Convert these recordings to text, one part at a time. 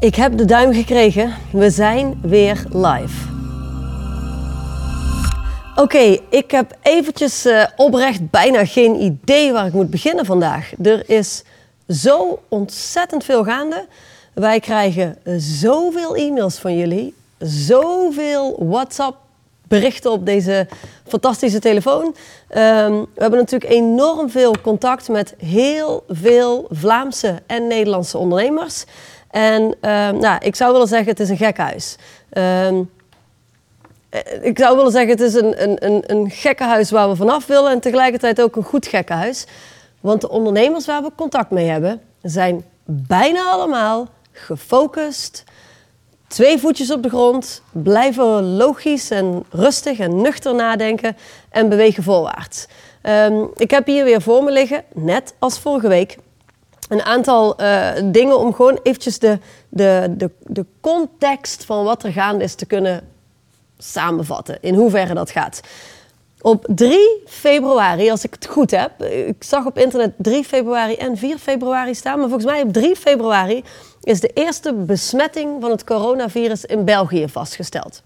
Ik heb de duim gekregen. We zijn weer live. Oké, ik heb eventjes uh, oprecht bijna geen idee waar ik moet beginnen vandaag. Er is zo ontzettend veel gaande. Wij krijgen zoveel e-mails van jullie, zoveel WhatsApp berichten op deze fantastische telefoon. Um, we hebben natuurlijk enorm veel contact met heel veel Vlaamse en Nederlandse ondernemers. En um, nou, ik zou willen zeggen, het is een gek huis. Um, ik zou willen zeggen, het is een, een, een, een waar we vanaf willen en tegelijkertijd ook een goed gekke huis. Want de ondernemers waar we contact mee hebben, zijn bijna allemaal gefocust, twee voetjes op de grond, blijven logisch en rustig en nuchter nadenken en bewegen voorwaarts. Um, ik heb hier weer voor me liggen, net als vorige week, een aantal uh, dingen om gewoon eventjes de, de, de, de context van wat er gaande is te kunnen samenvatten. In hoeverre dat gaat. Op 3 februari, als ik het goed heb, ik zag op internet 3 februari en 4 februari staan, maar volgens mij op 3 februari is de eerste besmetting van het coronavirus in België vastgesteld.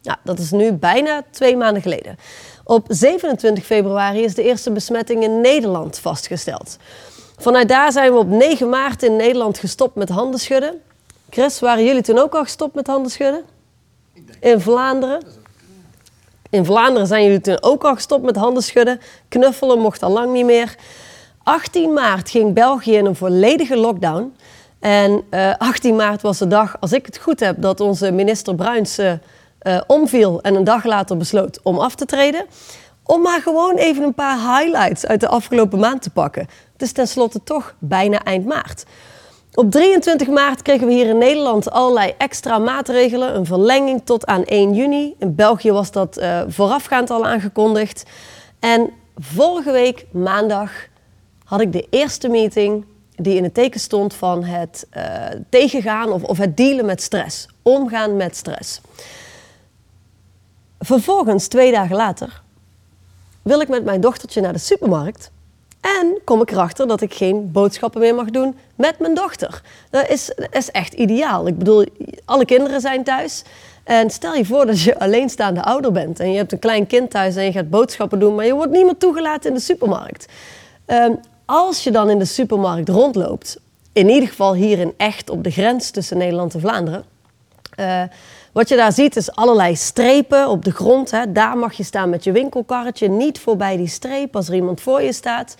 Ja, dat is nu bijna twee maanden geleden. Op 27 februari is de eerste besmetting in Nederland vastgesteld. Vanuit daar zijn we op 9 maart in Nederland gestopt met handen schudden. Chris, waren jullie toen ook al gestopt met handen schudden? In Vlaanderen? In Vlaanderen zijn jullie toen ook al gestopt met handen schudden. Knuffelen mocht al lang niet meer. 18 maart ging België in een volledige lockdown. En uh, eh, 18 maart was de dag, als ik het goed heb, dat onze minister Bruins uh, omviel en een dag later besloot om af te treden. Om maar gewoon even een paar highlights uit de afgelopen maand te pakken. Het is tenslotte toch bijna eind maart. Op 23 maart kregen we hier in Nederland allerlei extra maatregelen. Een verlenging tot aan 1 juni. In België was dat uh, voorafgaand al aangekondigd. En vorige week, maandag, had ik de eerste meeting die in het teken stond van het uh, tegengaan of, of het dealen met stress. Omgaan met stress. Vervolgens, twee dagen later, wil ik met mijn dochtertje naar de supermarkt. En kom ik erachter dat ik geen boodschappen meer mag doen met mijn dochter. Dat is, is echt ideaal. Ik bedoel, alle kinderen zijn thuis. En stel je voor dat je alleenstaande ouder bent en je hebt een klein kind thuis en je gaat boodschappen doen, maar je wordt niet meer toegelaten in de supermarkt. Um, als je dan in de supermarkt rondloopt, in ieder geval hier in echt op de grens tussen Nederland en Vlaanderen, uh, wat je daar ziet is allerlei strepen op de grond. Hè. Daar mag je staan met je winkelkarretje, niet voorbij die streep als er iemand voor je staat.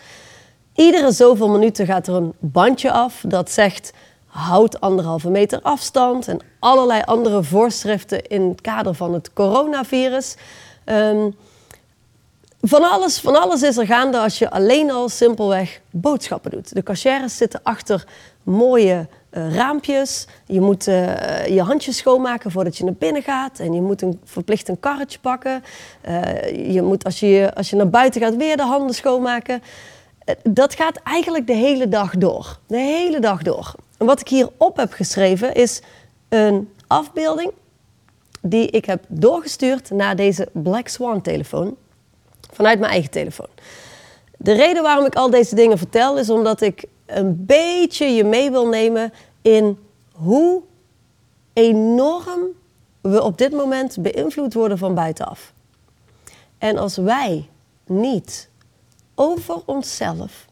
Iedere zoveel minuten gaat er een bandje af dat zegt houd anderhalve meter afstand en allerlei andere voorschriften in het kader van het coronavirus. Um, van alles, van alles is er gaande als je alleen al simpelweg boodschappen doet. De cashiers zitten achter mooie uh, raampjes. Je moet uh, je handjes schoonmaken voordat je naar binnen gaat. En je moet een, verplicht een karretje pakken. Uh, je moet als je, als je naar buiten gaat weer de handen schoonmaken. dat gaat eigenlijk de hele dag door. De hele dag door. En wat ik hierop heb geschreven is een afbeelding die ik heb doorgestuurd naar deze Black Swan telefoon vanuit mijn eigen telefoon. De reden waarom ik al deze dingen vertel is omdat ik een beetje je mee wil nemen in hoe enorm we op dit moment beïnvloed worden van buitenaf. En als wij niet over onszelf,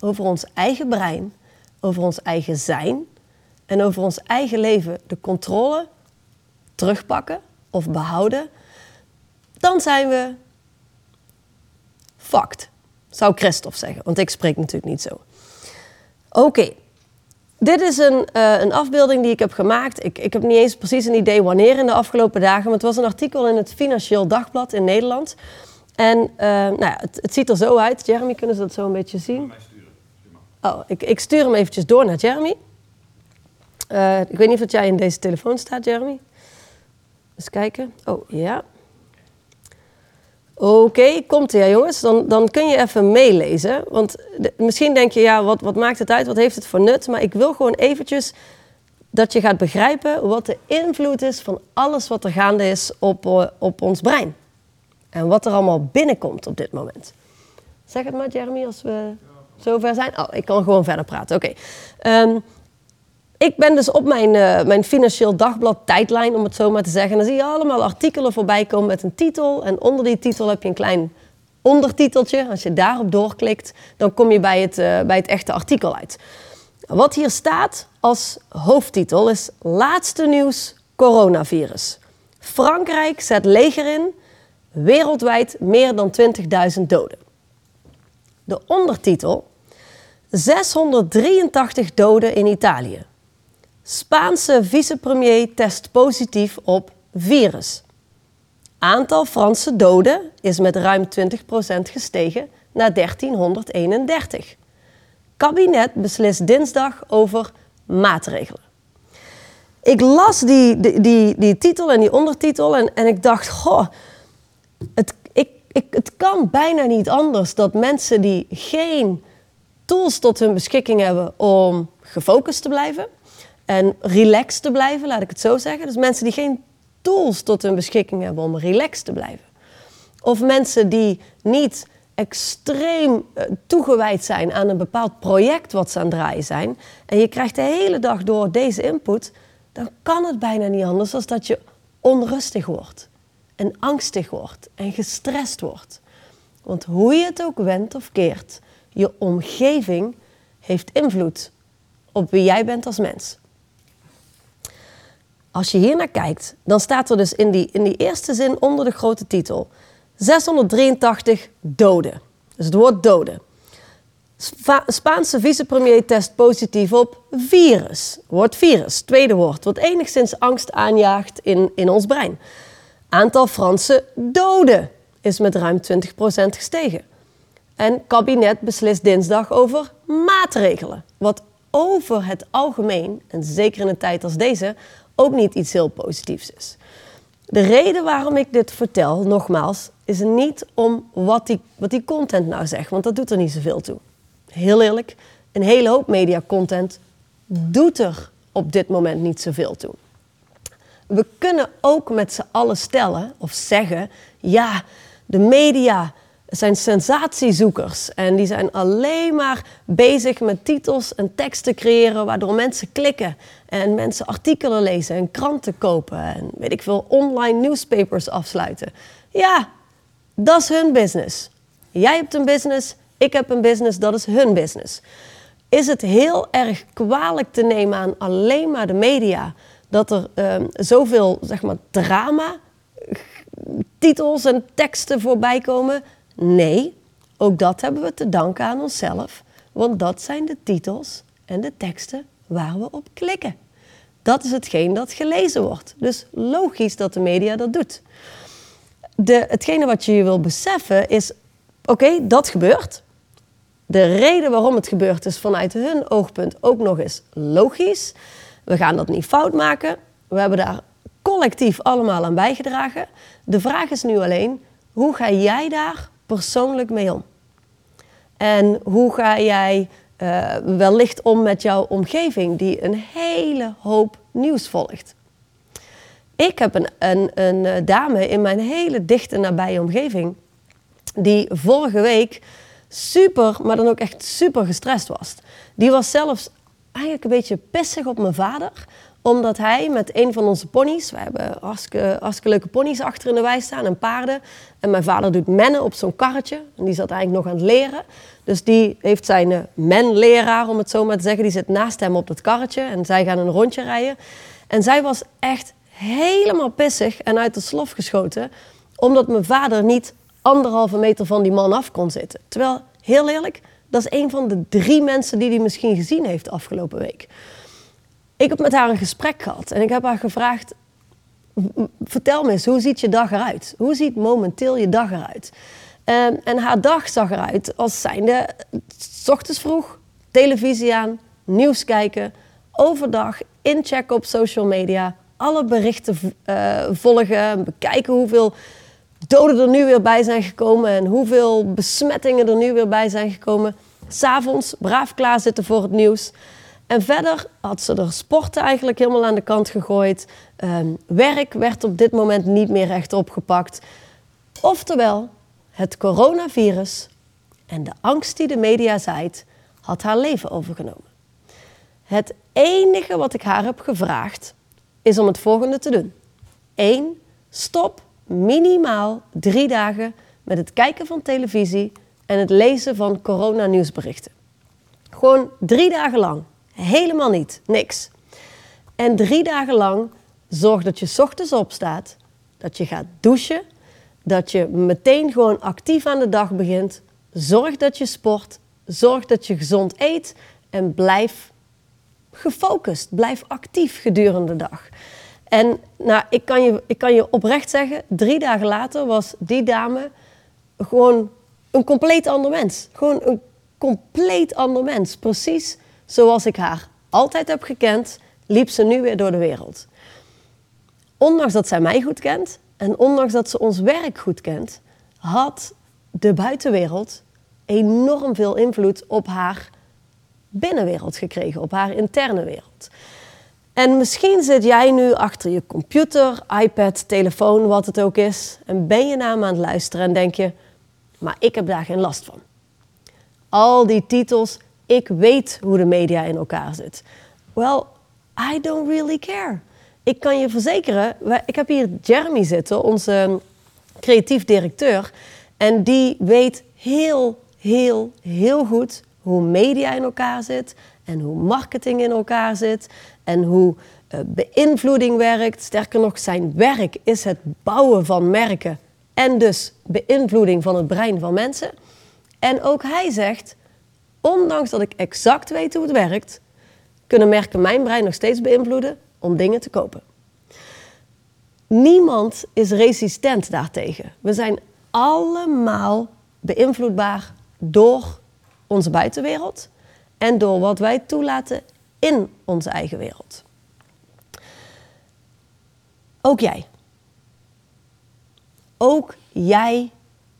over ons eigen brein, over ons eigen zijn en over ons eigen leven de controle terugpakken of behouden, dan zijn we fucked. Zou Christophe zeggen, want ik spreek natuurlijk niet zo. Oké, dit is een, uh, een afbeelding die ik heb gemaakt. Ik, ik heb niet eens precies een idee wanneer in de afgelopen dagen, maar het was een artikel in het Financieel Dagblad in Nederland. En uh, nou ja, het, het, ziet er zo uit. Jeremy, kunnen ze dat zo een beetje zien? Oh, ik, ik stuur hem eventjes door naar Jeremy. Uh, ik weet niet of jij in deze telefoon staat, Jeremy. Eens kijken. Oh, ja. Oké, komt er ja jongens. Dan, dan kun je even meelezen. Want misschien denk je, ja, wat, wat maakt het uit? Wat heeft het voor nut? Maar ik wil gewoon eventjes dat je gaat begrijpen wat de invloed is van alles wat er gaande is op, eh, op ons brein. En wat er allemaal binnenkomt op dit moment. Zeg het maar, Jeremy, als we zover zijn. Oh, ik kan gewoon verder praten. Oké. Ehm, ik ben dus op mijn, uh, mijn financieel dagblad tijdlijn, om het zo maar te zeggen. Dan zie je allemaal artikelen voorbij komen met een titel. En onder die titel heb je een klein ondertiteltje. Als je daarop doorklikt, dan kom je bij het, uh, bij het echte artikel uit. Wat hier staat als hoofdtitel is Laatste nieuws coronavirus. Frankrijk zet leger in, wereldwijd meer dan 20.000 doden. De ondertitel 683 doden in Italië. Spaanse vicepremier test positief op virus. Aantal Franse doden is met ruim 20% gestegen naar 1331. Kabinet beslist dinsdag over maatregelen. Ik las die, die, die, die titel en die ondertitel en, en ik dacht, goh, het, ik, ik, het kan bijna niet anders dat mensen die geen tools tot hun beschikking hebben om gefocust te blijven en relaxed te blijven, laat ik het zo zeggen. Dus mensen die geen tools tot hun beschikking hebben om relaxed te blijven. Of mensen die niet extreem eh, toegewijd zijn aan een bepaald project wat ze aan het draaien zijn. En je krijgt de hele dag door deze input. Dan kan het bijna niet anders dan dat je onrustig wordt. En angstig wordt en gestrest wordt. Want hoe je het ook wendt of keert, je omgeving heeft invloed op wie jij bent als mens. Als je hier naar kijkt, dan staat er dus in die, in die eerste zin onder de grote titel 683 doden. Dus het woord doden. Spaanse vicepremier test positief op virus. Woord virus, tweede woord, wat enigszins angst aanjaagt in, in ons brein. Aantal Franse doden is met ruim 20% gestegen. En kabinet beslist dinsdag over maatregelen. Wat over het algemeen, en zeker in een tijd als deze, ook niet iets heel positiefs is. De reden waarom ik dit vertel, nogmaals, is niet om wat die, wat die content nou zegt, want dat doet er niet zoveel toe. Heel eerlijk, een hele hoop media content doet er op dit moment niet zoveel toe. We kunnen ook met z'n allen stellen of zeggen: ja, de media zijn sensatiezoekers en die zijn alleen maar bezig met titels en teksten creëren waardoor mensen klikken en mensen artikelen lezen en kranten kopen en weet ik veel online newspapers afsluiten. Ja, dat is hun business. Jij hebt een business, ik heb een business, dat is hun business. Is het heel erg kwalijk te nemen aan alleen maar de media dat er um, zoveel zeg maar, drama, titels en teksten voorbij komen? Nee, ook dat hebben we te danken aan onszelf, want dat zijn de titels en de teksten waar we op klikken. Dat is hetgeen dat gelezen wordt. Dus logisch dat de media dat doet. De, hetgene wat je wil beseffen is, oké, dat gebeurt. De reden waarom het gebeurt is vanuit hun oogpunt ook nog eens logisch. We gaan dat niet fout maken. We hebben daar collectief allemaal aan bijgedragen. De vraag is nu alleen, hoe ga jij daar persoonlijk mee om? En hoe ga jij uh, wellicht om met jouw omgeving die een hele hoop nieuws volgt? Ik heb een, een, een eh, dame in mijn hele dichte nabije omgeving die vorige week super, maar dan ook echt super gestrest was. Die was zelfs eigenlijk een beetje pissig op mijn vader omdat hij met een van onze ponies, we hebben hartstikke, leuke ponies achter in de wei staan en paarden. En mijn vader doet mennen op zo'n karretje. En die zat eigenlijk nog aan het leren. Dus die heeft zijn uh, menleraar, om het zo maar te zeggen, die zit naast hem op dat karretje. En zij gaan een rondje rijden. En zij was echt helemaal pissig en uit de slof geschoten. Omdat mijn vader niet anderhalve meter van die man af kon zitten. Terwijl, heel eerlijk, dat is een van de drie mensen die hij misschien gezien heeft afgelopen week. Ik heb met haar een gesprek gehad en ik heb haar gevraagd: vertel me eens, hoe ziet je dag eruit? Hoe ziet momenteel je dag eruit? Um, en haar dag zag eruit als zijnde, s ochtends vroeg, televisie aan, nieuws kijken, overdag inchecken op social media, alle berichten uh, volgen, bekijken hoeveel doden er nu weer bij zijn gekomen en hoeveel besmettingen er nu weer bij zijn gekomen. S'avonds braaf klaarzitten voor het nieuws. En verder had ze er sporten eigenlijk helemaal aan de kant gegooid. Um, werk werd op dit moment niet meer recht opgepakt. Oftewel, het coronavirus en de angst die de media zaait, had haar leven overgenomen. Het enige wat ik haar heb gevraagd is om het volgende te doen. 1. Stop minimaal drie dagen met het kijken van televisie en het lezen van coronanieuwsberichten. Gewoon drie dagen lang. Helemaal niet. Niks. En drie dagen lang zorg dat je ochtends opstaat, dat je gaat douchen, dat je meteen gewoon actief aan de dag begint. Zorg dat je sport, zorg dat je gezond eet en blijf gefocust, blijf actief gedurende de dag. En nou, ik, kan je, ik kan je oprecht zeggen, drie dagen later was die dame gewoon een compleet ander mens. Gewoon een compleet ander mens. Precies zoals ik haar altijd heb gekend, liep ze nu weer door de wereld. Ondanks dat zij mij goed kent en ondanks dat ze ons werk goed kent, had de buitenwereld enorm veel invloed op haar binnenwereld gekregen, op haar interne wereld. En misschien zit jij nu achter je computer, iPad, telefoon, wat het ook is, en ben je naar me aan het luisteren en denk je, maar ik heb daar geen last van. Al die titels, ik weet hoe de media in elkaar zit. Well, I don't really care. Ik kan je verzekeren, ik heb hier Jeremy zitten, onze creatief directeur, en die weet heel, heel, heel goed hoe media in elkaar zit en hoe marketing in elkaar zit en hoe uh, beïnvloeding werkt. Sterker nog, zijn werk is het bouwen van merken en dus beïnvloeding van het brein van mensen. En ook hij zegt, ondanks dat ik exact weet hoe het werkt, kunnen merken mijn brein nog steeds beïnvloeden om dingen te kopen. Niemand is resistent daartegen. We zijn allemaal beïnvloedbaar door onze buitenwereld en door wat wij toelaten in onze eigen wereld. Ook jij. Ook jij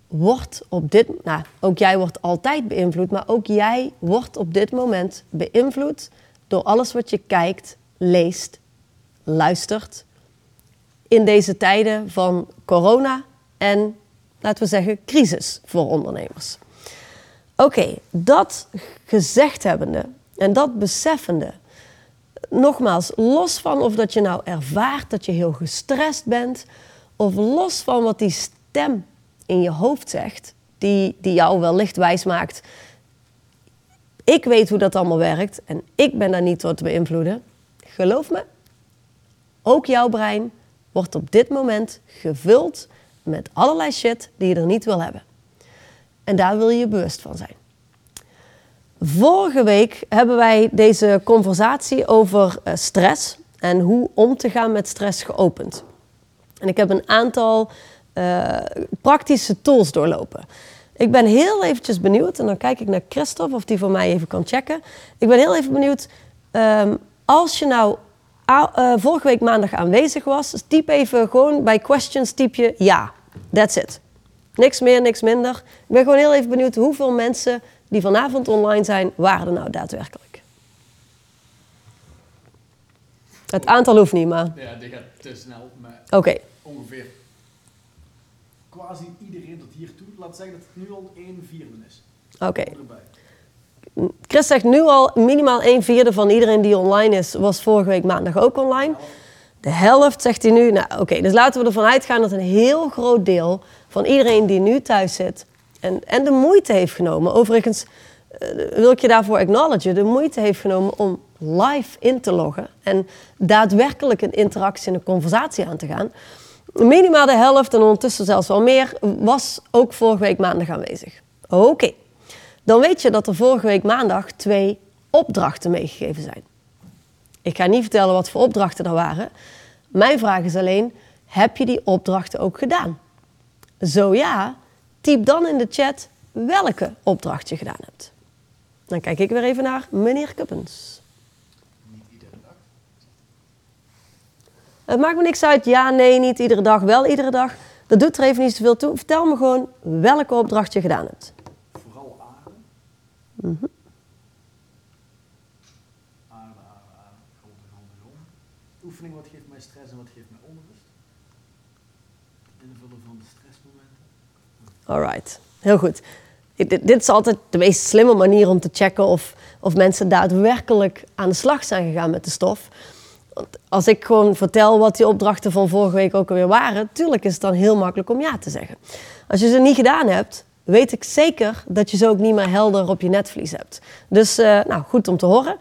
wordt op dit, nou, ook jij wordt altijd beïnvloed, maar ook jij wordt op dit moment beïnvloed door alles wat je kijkt, leest, luistert in deze tijden van corona en, laten we zeggen, crisis voor ondernemers. Oké, dat gezegd hebbende en dat beseffende, nogmaals, los van of dat je nou ervaart dat je heel gestrest bent, of los van wat die stem in je hoofd zegt, die, die jou wellicht wijs maakt. Ik weet hoe dat allemaal werkt en ik ben daar niet door te beïnvloeden. Geloof me, ook jouw brein wordt op dit moment gevuld met allerlei shit die je er niet wil hebben. En daar wil je bewust van zijn. Vorige week hebben wij deze conversatie over eh, stress en hoe om te gaan met stress geopend. En ik heb een aantal uh, praktische tools doorlopen. Ik ben heel eventjes benieuwd, en dan kijk ik naar Christophe of die voor mij even kan checken. Ik ben heel even benieuwd, um, als je nou uh, vorige week maandag aanwezig was, typ even gewoon bij questions typ je ja. That's it. Niks meer, niks minder. Ik ben gewoon heel even benieuwd hoeveel mensen die vanavond online zijn, waren er nou daadwerkelijk? Het aantal hoeft niet, maar... Ja, dit gaat te snel, maar Oké. ongeveer quasi iedereen tot hier toe, laat zeggen dat het nu al 1 vierde is. Oké. Chris zegt nu al minimaal 1 vierde van iedereen die online is, was vorige week maandag ook online. De helft zegt hij nu. Nou, oké, dus laten we ervan uitgaan dat een heel groot deel van iedereen die nu thuis zit en, en de moeite heeft genomen. Overigens uh, wil ik je daarvoor acknowledgen, de moeite heeft genomen om live in te loggen en daadwerkelijk een interactie en een conversatie aan te gaan. Minimaal de helft en ondertussen zelfs wel meer was ook vorige week maandag aanwezig. Oké, dan weet je dat er vorige week maandag twee opdrachten meegegeven zijn. Ik ga niet vertellen wat voor opdrachten er waren. Mijn vraag is alleen, heb je die opdrachten ook gedaan? Zo ja, typ dan in de chat welke opdracht je gedaan hebt. Dan kijk ik weer even naar meneer Kuppens. Niet iedere dag. Het maakt me niks uit, ja, nee, niet iedere dag, wel iedere dag. Dat doet er even niet zoveel toe. Vertel me gewoon welke opdracht je gedaan hebt. Vooral aarde. Mhm. Aarde, aarde, aarde. Grond, grond, grond. Oefening, wat geeft mij stress en wat geeft mij onrust? Invullen van de stressmomenten. Alright, heel goed. dit, dit is altijd de meest slimme manier om te checken of, of mensen daadwerkelijk aan de slag zijn gegaan met de stof. Als ik gewoon vertel wat die opdrachten van vorige week ook alweer waren, tuurlijk is het dan heel makkelijk om ja te zeggen. Als je ze niet gedaan hebt, weet ik zeker dat je ze ook niet meer helder op je netvlies hebt. Dus uh, nou, goed om te horen.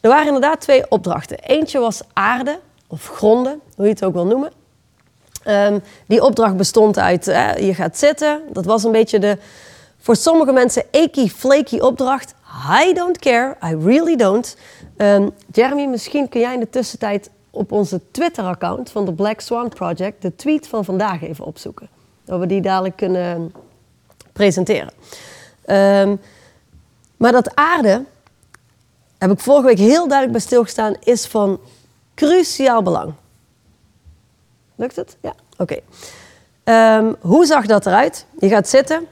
Er waren inderdaad twee opdrachten. Eentje was aarde of gronden, hoe je het ook wil noemen. Um, die opdracht bestond uit, uh, je gaat zitten. Dat was een beetje de, voor sommige mensen, eky flaky opdracht. I don't care, I really don't. Um, Jeremy, misschien kun jij in de tussentijd op onze Twitter-account van de Black Swan Project de tweet van vandaag even opzoeken. Dat we die dadelijk kunnen presenteren. Um, maar dat aarde, heb ik vorige week heel duidelijk bij stilgestaan, is van cruciaal belang. Lukt het? Ja, oké. Um, hoe zag dat eruit? Je gaat zitten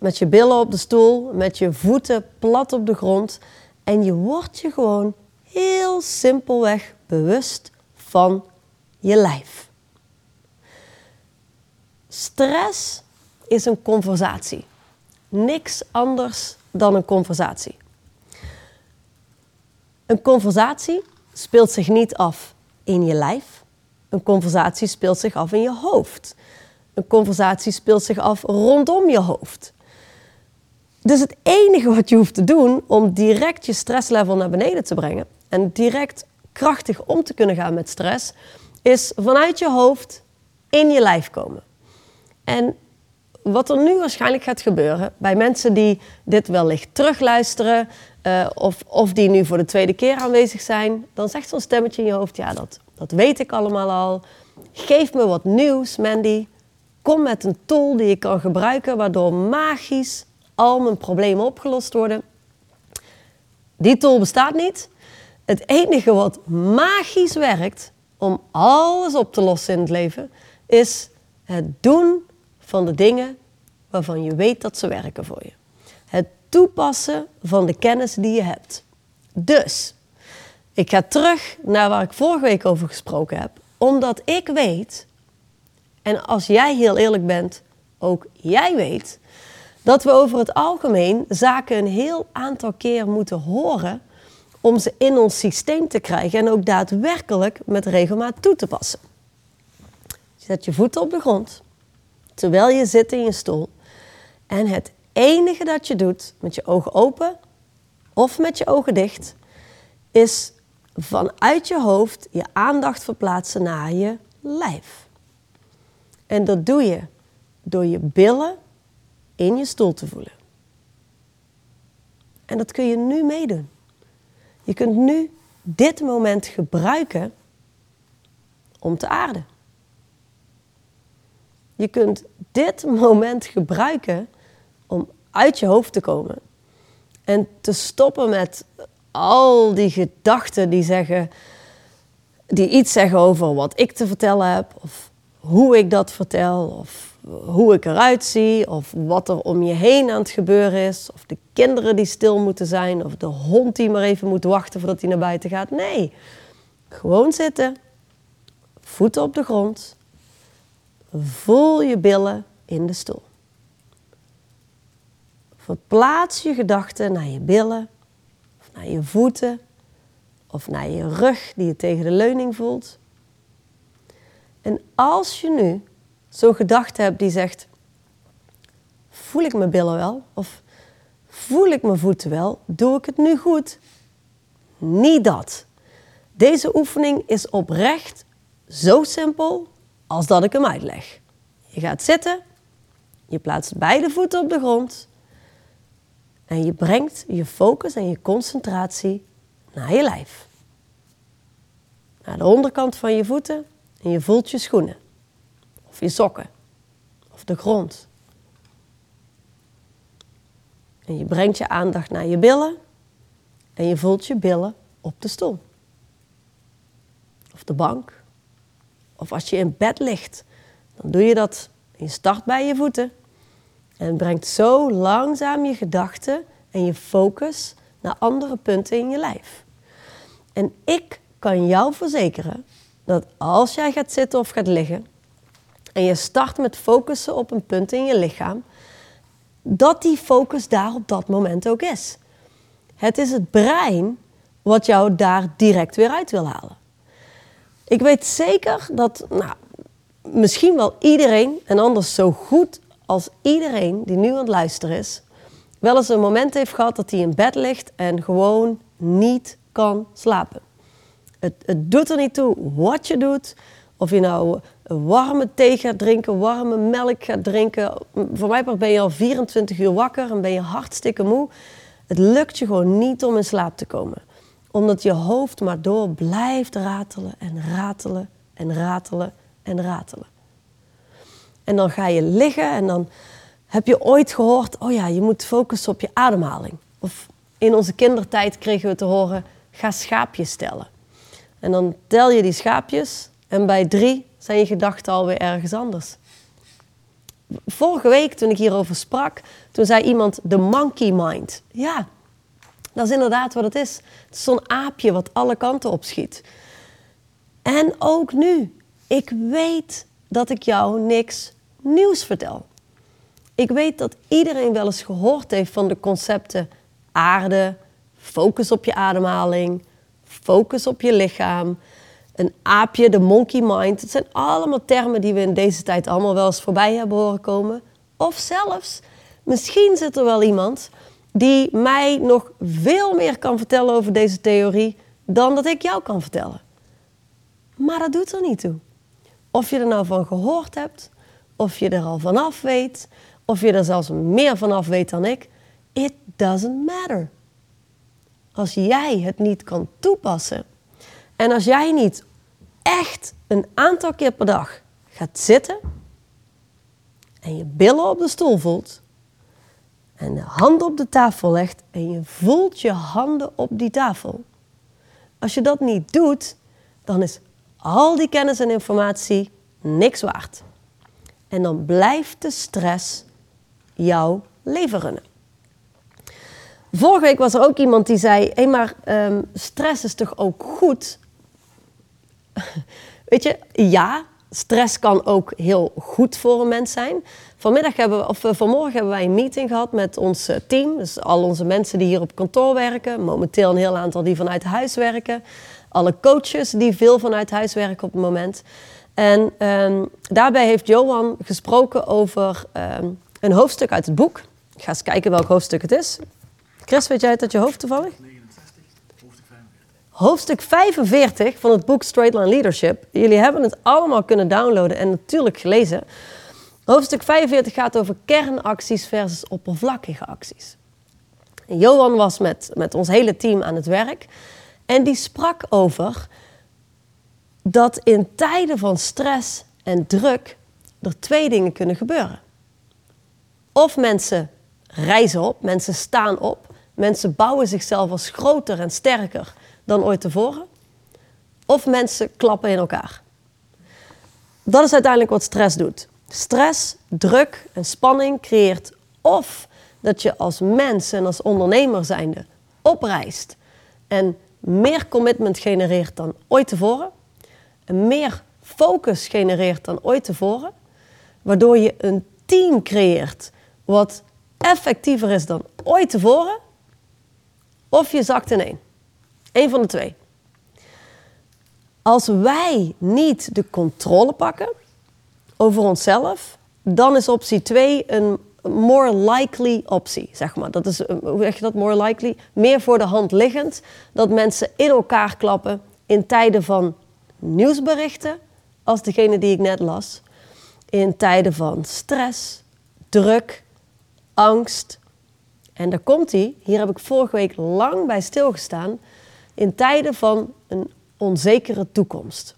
met je billen op de stoel, met je voeten plat op de grond en je wordt je gewoon heel simpelweg bewust van je lijf. Stress is een conversatie. Niks anders dan een conversatie. Een conversatie speelt zich niet af in je lijf. Een conversatie speelt zich af in je hoofd. Een conversatie speelt zich af rondom je hoofd. Dus het enige wat je hoeft te doen om direct je stresslevel naar beneden te brengen en direct krachtig om te kunnen gaan met stress, is vanuit je hoofd in je lijf komen. En wat er nu waarschijnlijk gaat gebeuren bij mensen die dit wellicht terugluisteren uh, of, of die nu voor de tweede keer aanwezig zijn, dan zegt zo'n stemmetje in je hoofd: Ja, dat, dat weet ik allemaal al. Geef me wat nieuws, Mandy. Kom met een tool die ik kan gebruiken waardoor magisch al mijn problemen opgelost worden. Die tool bestaat niet. Het enige wat magisch werkt om alles op te lossen in het leven, is het doen van de dingen waarvan je weet dat ze werken voor je. Het toepassen van de kennis die je hebt. Dus, ik ga terug naar waar ik vorige week over gesproken heb, omdat ik weet, en als jij heel eerlijk bent, ook jij weet, dat we over het algemeen zaken een heel aantal keer moeten horen om ze in ons systeem te krijgen en ook daadwerkelijk met regelmaat toe te passen. Je zet je voeten op de grond terwijl je zit in je stoel en het enige dat je doet met je ogen open of met je ogen dicht is vanuit je hoofd je aandacht verplaatsen naar je lijf. En dat doe je door je billen in je stoel te voelen. En dat kun je nu meedoen. Je kunt nu dit moment gebruiken om te aarden. Je kunt dit moment gebruiken om uit je hoofd te komen en te stoppen met al die gedachten die zeggen, die iets zeggen over wat ik te vertellen heb, of hoe ik dat vertel, of hoe ik eruit zie, of wat er om je heen aan het gebeuren is, of de kinderen die stil moeten zijn, of de hond die maar even moet wachten voordat hij naar buiten gaat. Nee, gewoon zitten, voeten op de grond, voel je billen in de stoel. Verplaats je gedachten naar je billen, of naar je voeten, of naar je rug die je tegen de leuning voelt. En als je nu zo'n gedachte hebt die zegt: voel ik mijn billen wel? Of voel ik mijn voeten wel? Doe ik het nu goed? Niet dat. Deze oefening is oprecht zo simpel als dat ik hem uitleg. Je gaat zitten, je plaatst beide voeten op de grond en je brengt je focus en je concentratie naar je lijf. Naar de onderkant van je voeten en je voelt je schoenen je sokken of de grond. En je brengt je aandacht naar je billen en je voelt je billen op de stoel. Of de bank. Of als je in bed ligt, dan doe je dat. Je start bij je voeten en brengt zo langzaam je gedachten en je focus naar andere punten in je lijf. En ik kan jou verzekeren dat als jij gaat zitten of gaat liggen, en je start met focussen op een punt in je lichaam dat die focus daar op dat moment ook is. Het is het brein wat jou daar direct weer uit wil halen. Ik weet zeker dat nou, misschien wel iedereen, en anders zo goed als iedereen die nu aan het luisteren is, wel eens een moment heeft gehad dat hij in bed ligt en gewoon niet kan slapen. Het, het doet er niet toe wat je doet. Of je nou warme thee gaat drinken, warme melk gaat drinken. Voor mij ben je al 24 uur wakker en ben je hartstikke moe. Het lukt je gewoon niet om in slaap te komen. Omdat je hoofd maar door blijft ratelen en ratelen en ratelen en ratelen. En dan ga je liggen en dan heb je ooit gehoord, oh ja, je moet focussen op je ademhaling. Of in onze kindertijd kregen we te horen, ga schaapjes tellen. En dan tel je die schaapjes en bij drie zijn je gedachten alweer ergens anders. Vorige week toen ik hierover sprak, toen zei iemand de monkey mind. Ja, dat is inderdaad wat het is. Het is zo'n aapje wat alle kanten opschiet. En ook nu, ik weet dat ik jou niks nieuws vertel. Ik weet dat iedereen wel eens gehoord heeft van de concepten aarde, focus op je ademhaling, focus op je lichaam, een aapje, de monkey mind. Het zijn allemaal termen die we in deze tijd allemaal wel eens voorbij hebben horen komen. Of zelfs, misschien zit er wel iemand die mij nog veel meer kan vertellen over deze theorie dan dat ik jou kan vertellen. Maar dat doet er niet toe. Of je er nou van gehoord hebt, of je er al vanaf weet, of je er zelfs meer vanaf weet dan ik, it doesn't matter. Als jij het niet kan toepassen en als jij niet echt een aantal keer per dag gaat zitten en je billen op de stoel voelt en de handen op de tafel legt en je voelt je handen op die tafel. Als je dat niet doet, dan is al die kennis en informatie niks waard. En dan blijft de stress jouw leven runnen. Vorige week was er ook iemand die zei: Hé, hey, maar um, stress is toch ook goed? Weet je, ja, stress kan ook heel goed voor een mens zijn. Vanmiddag hebben we, of eh, vanmorgen hebben wij een meeting gehad met ons eh, team. Dus al onze mensen die hier op kantoor werken. Momenteel een heel aantal die vanuit huis werken. Alle coaches die veel vanuit huis werken op het moment. En um, daarbij heeft Johan gesproken over um, een hoofdstuk uit het boek. Ik ga eens kijken welk hoofdstuk het is. Chris, weet jij het uit je hoofd toevallig? 69, hoofdstuk 45. Hoofdstuk 45 van het boek Straight Line Leadership. Jullie hebben het allemaal kunnen downloaden en natuurlijk gelezen. Hoofdstuk 45 gaat over kernacties versus oppervlakkige acties. Johan was met, met ons hele team aan het werk en die sprak over dat in tijden van stress en druk er twee dingen kunnen gebeuren. Of mensen reizen op, mensen staan op, mensen bouwen zichzelf als groter en sterker dan ooit tevoren. Of mensen klappen in elkaar. Dat is uiteindelijk wat stress doet. Stress, druk en spanning creëert of dat je als mens en als ondernemer zijnde oprijst en meer commitment genereert dan ooit tevoren, en meer focus genereert dan ooit tevoren, waardoor je een team creëert wat effectiever is dan ooit tevoren, of je zakt in één. Eén van de twee. Als wij niet de controle pakken over onszelf, dan is optie 2 een more likely optie, zeg maar. Dat is, hoe zeg je dat, more likely? Meer voor de hand liggend dat mensen in elkaar klappen in tijden van nieuwsberichten, als degene die ik net las, in tijden van stress, druk, angst. En daar komt hij, hier heb ik vorige week lang bij stilgestaan, in tijden van een onzekere toekomst.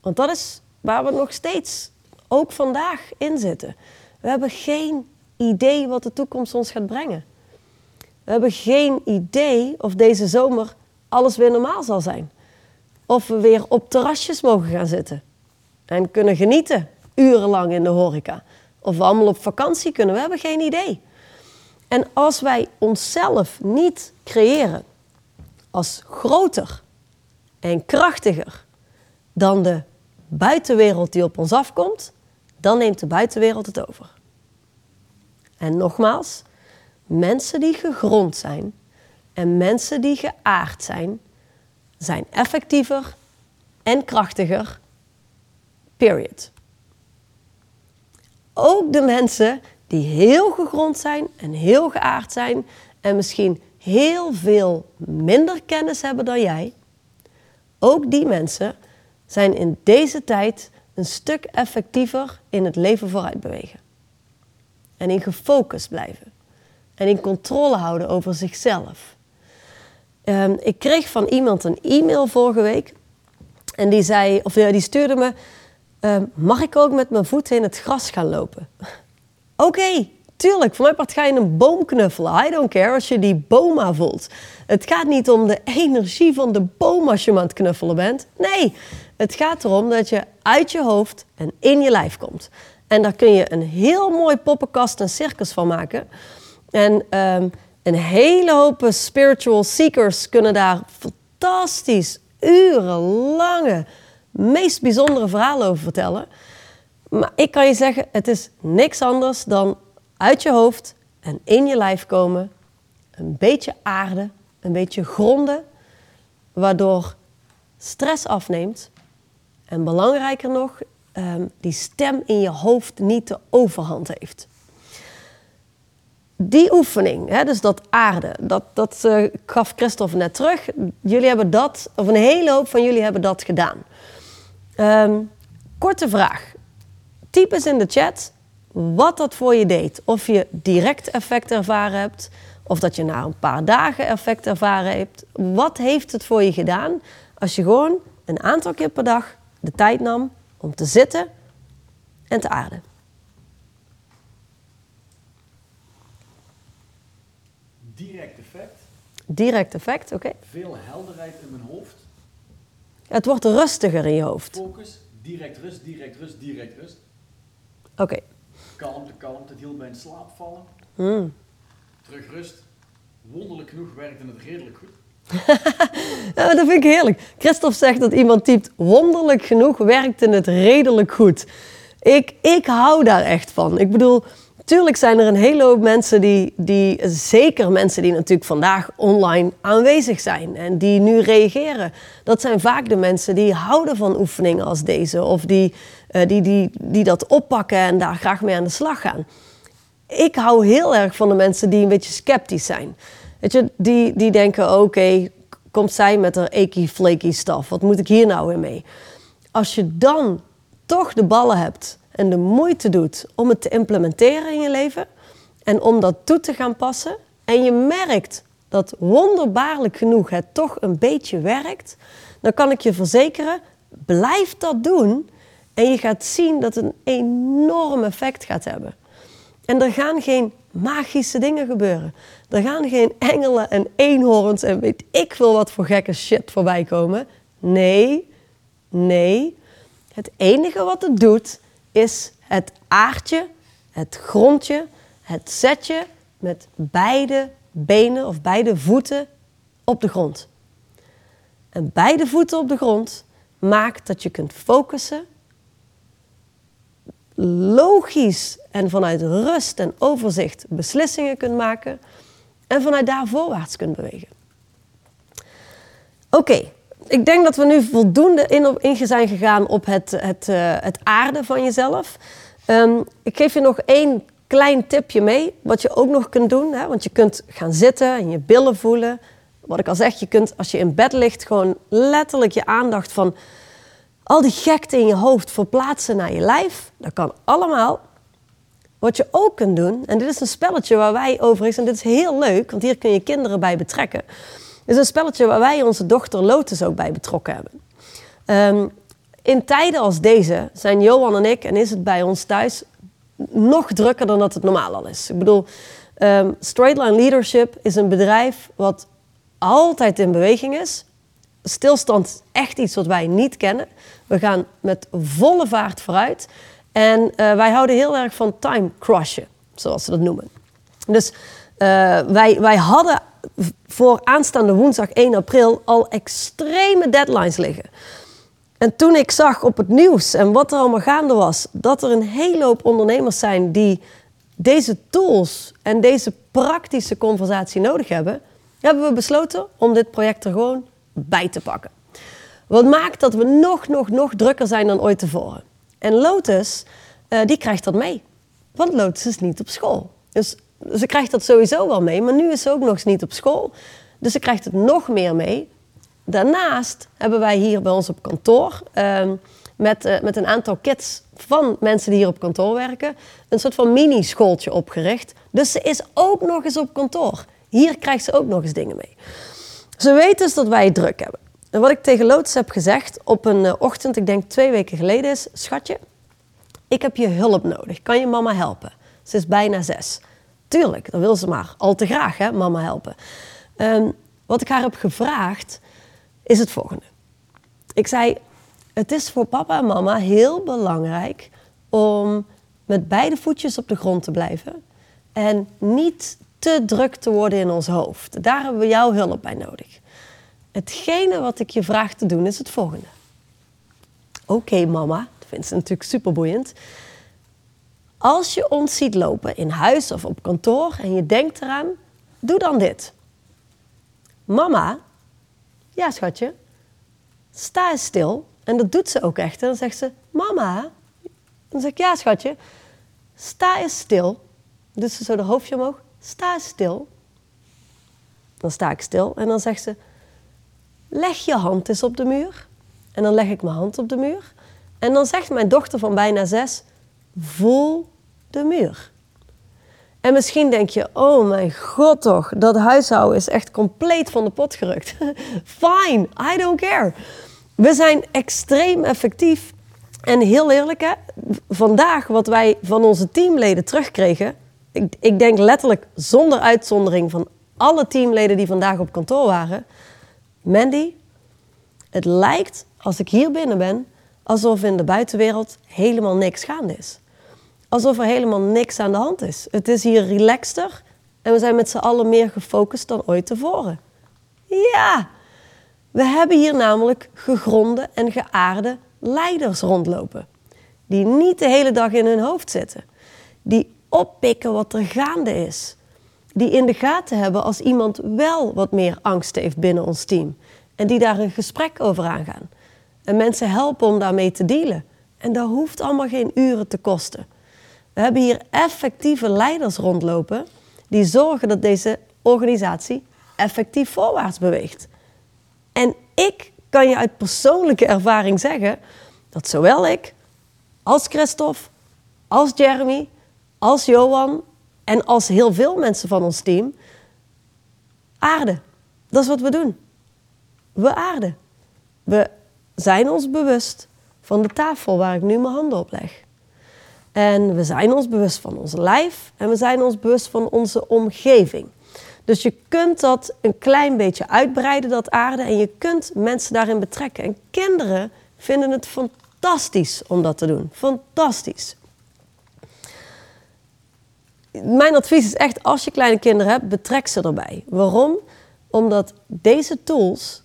Want dat is waar we nog steeds, ook vandaag, in zitten. We hebben geen idee wat de toekomst ons gaat brengen. We hebben geen idee of deze zomer alles weer normaal zal zijn. Of we weer op terrasjes mogen gaan zitten en kunnen genieten, urenlang in de horeca. Of we allemaal op vakantie kunnen, we hebben geen idee. En als wij onszelf niet creëren als groter en krachtiger dan de buitenwereld die op ons afkomt, dan neemt de buitenwereld het over. En nogmaals, mensen die gegrond zijn en mensen die geaard zijn, zijn effectiever en krachtiger. Period. Ook de mensen die heel gegrond zijn en heel geaard zijn en misschien heel veel minder kennis hebben dan jij, ook die mensen zijn in deze tijd een stuk effectiever in het leven vooruit bewegen. En in gefocust blijven. En in controle houden over zichzelf. Ehm, ik kreeg van iemand een e-mail vorige week. En die zei, of die stuurde me: ehm, Mag ik ook met mijn voeten in het gras gaan lopen? Oké, tuurlijk. Voor mij part ga je een boom knuffelen. I don't care als je die boma voelt. Het gaat niet om de energie van de boom als je hem aan het knuffelen bent. Nee, het gaat erom dat je uit je hoofd en in je lijf komt. En daar kun je een heel mooi poppenkast en circus van maken. En ehm, een hele hoop spiritual seekers kunnen daar fantastisch urenlange, meest bijzondere verhalen over vertellen. Maar ik kan je zeggen, het is niks anders dan uit je hoofd en in je lijf komen. Een beetje aarde, een beetje gronden, waardoor stress afneemt. En belangrijker nog, ehm, die stem in je hoofd niet de overhand heeft die oefening, dus dat aarde, dat, dat uh, gaf Christophe net terug. Jullie hebben dat, of een hele hoop van jullie hebben dat gedaan. Um, korte vraag. Typ eens in de chat wat dat voor je deed. Of je direct effect ervaren hebt, of dat je na een paar dagen effect ervaren hebt. Wat heeft het voor je gedaan als je gewoon een aantal keer per dag de tijd nam om te zitten en te aarden? Direct effect. Direct effect, oké. Veel helderheid in mijn hoofd. Het wordt rustiger in je hoofd. Focus, direct rust, direct rust, direct rust. Oké. Kalmte, kalmte, het hield bij in slaap vallen. Hmm. Terug rust. Wonderlijk genoeg werkte het redelijk goed. Ja, dat vind ik heerlijk. Christophe zegt dat iemand typt: wonderlijk genoeg werkte het redelijk goed. Ik, ik hou daar echt van. Ik bedoel, Tuurlijk zijn er een hele hoop mensen die, die, zeker mensen die natuurlijk vandaag online aanwezig zijn en die nu reageren. Dat zijn vaak de mensen die houden van oefeningen als deze of die, die, die, die dat oppakken en daar graag mee aan de slag gaan. Ik hou heel erg van de mensen die een beetje sceptisch zijn. Weet je, die, die denken: oké, komt zij met haar eky flaky staf? Wat moet ik hier nou weer mee? Als je dan toch de ballen hebt en de moeite doet om het te implementeren in je leven en om dat toe te gaan passen en je merkt dat wonderbaarlijk genoeg het toch een beetje werkt, dan kan ik je verzekeren, blijf dat doen en je gaat zien dat het een enorm effect gaat hebben. En er gaan geen magische dingen gebeuren. Er gaan geen engelen en eenhoorns en weet ik veel wat voor gekke shit voorbij komen. Nee, nee. Het enige wat het doet, is het aardje, het grondje, het zetje met beide benen of beide voeten op de grond. En beide voeten op de grond maakt dat je kunt focussen, logisch en vanuit rust en overzicht beslissingen kunt maken en vanuit daar voorwaarts kunt bewegen. Oké, ik denk dat we nu voldoende in, in zijn gegaan op het, het, uh, het aarden van jezelf. Um, ik geef je nog één klein tipje mee, wat je ook nog kunt doen. Hè? Want je kunt gaan zitten en je billen voelen. Wat ik al zeg, je kunt als je in bed ligt gewoon letterlijk je aandacht van al die gekte in je hoofd verplaatsen naar je lijf. Dat kan allemaal. Wat je ook kunt doen, en dit is een spelletje waar wij overigens, en dit is heel leuk, want hier kun je kinderen bij betrekken is een spelletje waar wij onze dochter Lotus ook bij betrokken hebben. Um, in tijden als deze zijn Johan en ik, en is het bij ons thuis, nog drukker dan dat het normaal al is. Ik bedoel, um, Straightline Leadership is een bedrijf wat altijd in beweging is. Stilstand is echt iets wat wij niet kennen. We gaan met volle vaart vooruit. En uh, wij houden heel erg van time crushen, zoals ze dat noemen. Dus uh, wij, wij hadden voor aanstaande woensdag 1 april al extreme deadlines liggen. En toen ik zag op het nieuws en wat er allemaal gaande was, dat er een hele hoop ondernemers zijn die deze tools en deze praktische conversatie nodig hebben, hebben we besloten om dit project er gewoon bij te pakken. Wat maakt dat we nog, nog, nog drukker zijn dan ooit tevoren. En Lotus, uh, die krijgt dat mee. Want Lotus is niet op school. Dus ze krijgt dat sowieso wel mee, maar nu is ze ook nog eens niet op school. Dus ze krijgt het nog meer mee. Daarnaast hebben wij hier bij ons op kantoor uh, met, uh, met een aantal kids van mensen die hier op kantoor werken, een soort van mini-schooltje opgericht. Dus ze is ook nog eens op kantoor. Hier krijgt ze ook nog eens dingen mee. Ze weet dus dat wij druk hebben. En wat ik tegen Lotus heb gezegd op een uh, ochtend, ik denk twee weken geleden, is: Schatje, ik heb je hulp nodig. Kan je mama helpen? Ze is bijna zes. Tuurlijk, dat wil ze maar. Al te graag, hè, mama helpen. Um, wat ik haar heb gevraagd, is het volgende. Ik zei, het is voor papa en mama heel belangrijk om met beide voetjes op de grond te blijven. En niet druk te worden in ons hoofd. Daar hebben we jouw hulp bij nodig. Hetgene wat ik je vraag te doen is het volgende. Oké, mama, dat vindt ze natuurlijk super boeiend. Als je ons ziet lopen in huis of op kantoor en je denkt eraan, doe dan dit. Mama, ja schatje, sta eens stil. En dat doet ze ook echt. En dan zegt ze, mama. Dan zeg ik, ja schatje, sta eens stil. Dus ze zo de hoofdje omhoog, sta stil. Dan sta ik stil en dan zegt ze, leg je hand eens op de muur. En dan leg ik mijn hand op de muur. En dan zegt mijn dochter van bijna zes, voel de muur. En misschien denk je, oh mijn god toch, dat huishouden is echt compleet van de pot gerukt. Fine, I don't care. We zijn extreem effectief. En heel eerlijk, hè, vandaag wat wij van onze teamleden terugkregen, ik, denk letterlijk zonder uitzondering van alle teamleden die vandaag op kantoor waren. Mandy, het lijkt als ik hier binnen ben, alsof in de buitenwereld helemaal niks gaande is alsof er helemaal niks aan de hand is. Het is hier relaxter en we zijn met z'n allen meer gefocust dan ooit tevoren. Ja, we hebben hier namelijk gegronde en geaarde leiders rondlopen. Die niet de hele dag in hun hoofd zitten. Die oppikken wat er gaande is. Die in de gaten hebben als iemand wel wat meer angst heeft binnen ons team. En die daar een gesprek over aangaan. En mensen helpen om daarmee te dealen. En dat hoeft allemaal geen uren te kosten. We hebben hier effectieve leiders rondlopen die zorgen dat deze organisatie effectief voorwaarts beweegt. En ik kan je uit persoonlijke ervaring zeggen dat zowel ik als Christophe, als Jeremy, als Johan en als heel veel mensen van ons team aarden. Dat is wat we doen. We aarden. We zijn ons bewust van de tafel waar ik nu mijn handen op leg. En we zijn ons bewust van ons lijf en we zijn ons bewust van onze omgeving. Dus je kunt dat een klein beetje uitbreiden, dat aarde, en je kunt mensen daarin betrekken. En kinderen vinden het fantastisch om dat te doen. Fantastisch. Mijn advies is echt, als je kleine kinderen hebt, betrek ze erbij. Waarom? Omdat deze tools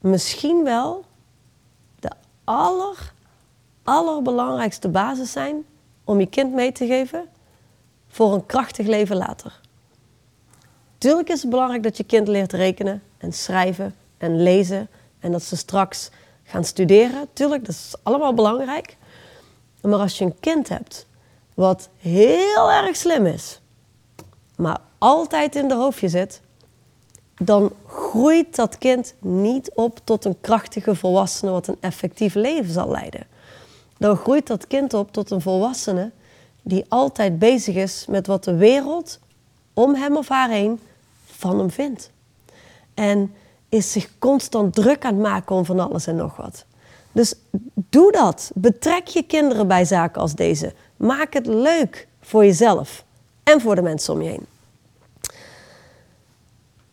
misschien wel de aller, allerbelangrijkste basis zijn om je kind mee te geven voor een krachtig leven later. Tuurlijk is het belangrijk dat je kind leert rekenen en schrijven en lezen en dat ze straks gaan studeren. Tuurlijk, dat is allemaal belangrijk. Maar als je een kind hebt wat heel erg slim is, maar altijd in de hoofdje zit, dan groeit dat kind niet op tot een krachtige volwassene wat een effectief leven zal leiden dan groeit dat kind op tot een volwassene die altijd bezig is met wat de wereld om hem of haar heen van hem vindt. En is zich constant druk aan het maken om van alles en nog wat. Dus doe dat. Betrek je kinderen bij zaken als deze. Maak het leuk voor jezelf en voor de mensen om je heen.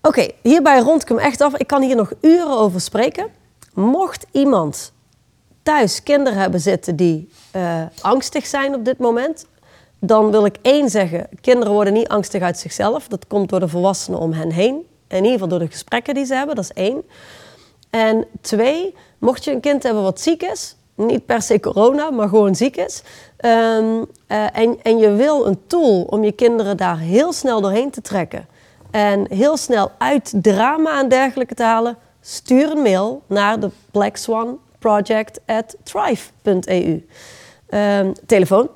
Oké, hierbij rond ik hem echt af. Ik kan hier nog uren over spreken. Mocht iemand thuis kinderen hebben zitten die uh, angstig zijn op dit moment, dan wil ik één zeggen: kinderen worden niet angstig uit zichzelf. Dat komt door de volwassenen om hen heen. In ieder geval door de gesprekken die ze hebben, dat is één. En twee, mocht je een kind hebben wat ziek is, niet per se corona, maar gewoon ziek is. Ehm, eh, en, en je wil een tool om je kinderen daar heel snel doorheen te trekken. En heel snel uit drama en dergelijke te halen. Stuur een mail naar de Black Swan Project at thrive.eu. Ehm, telefoon.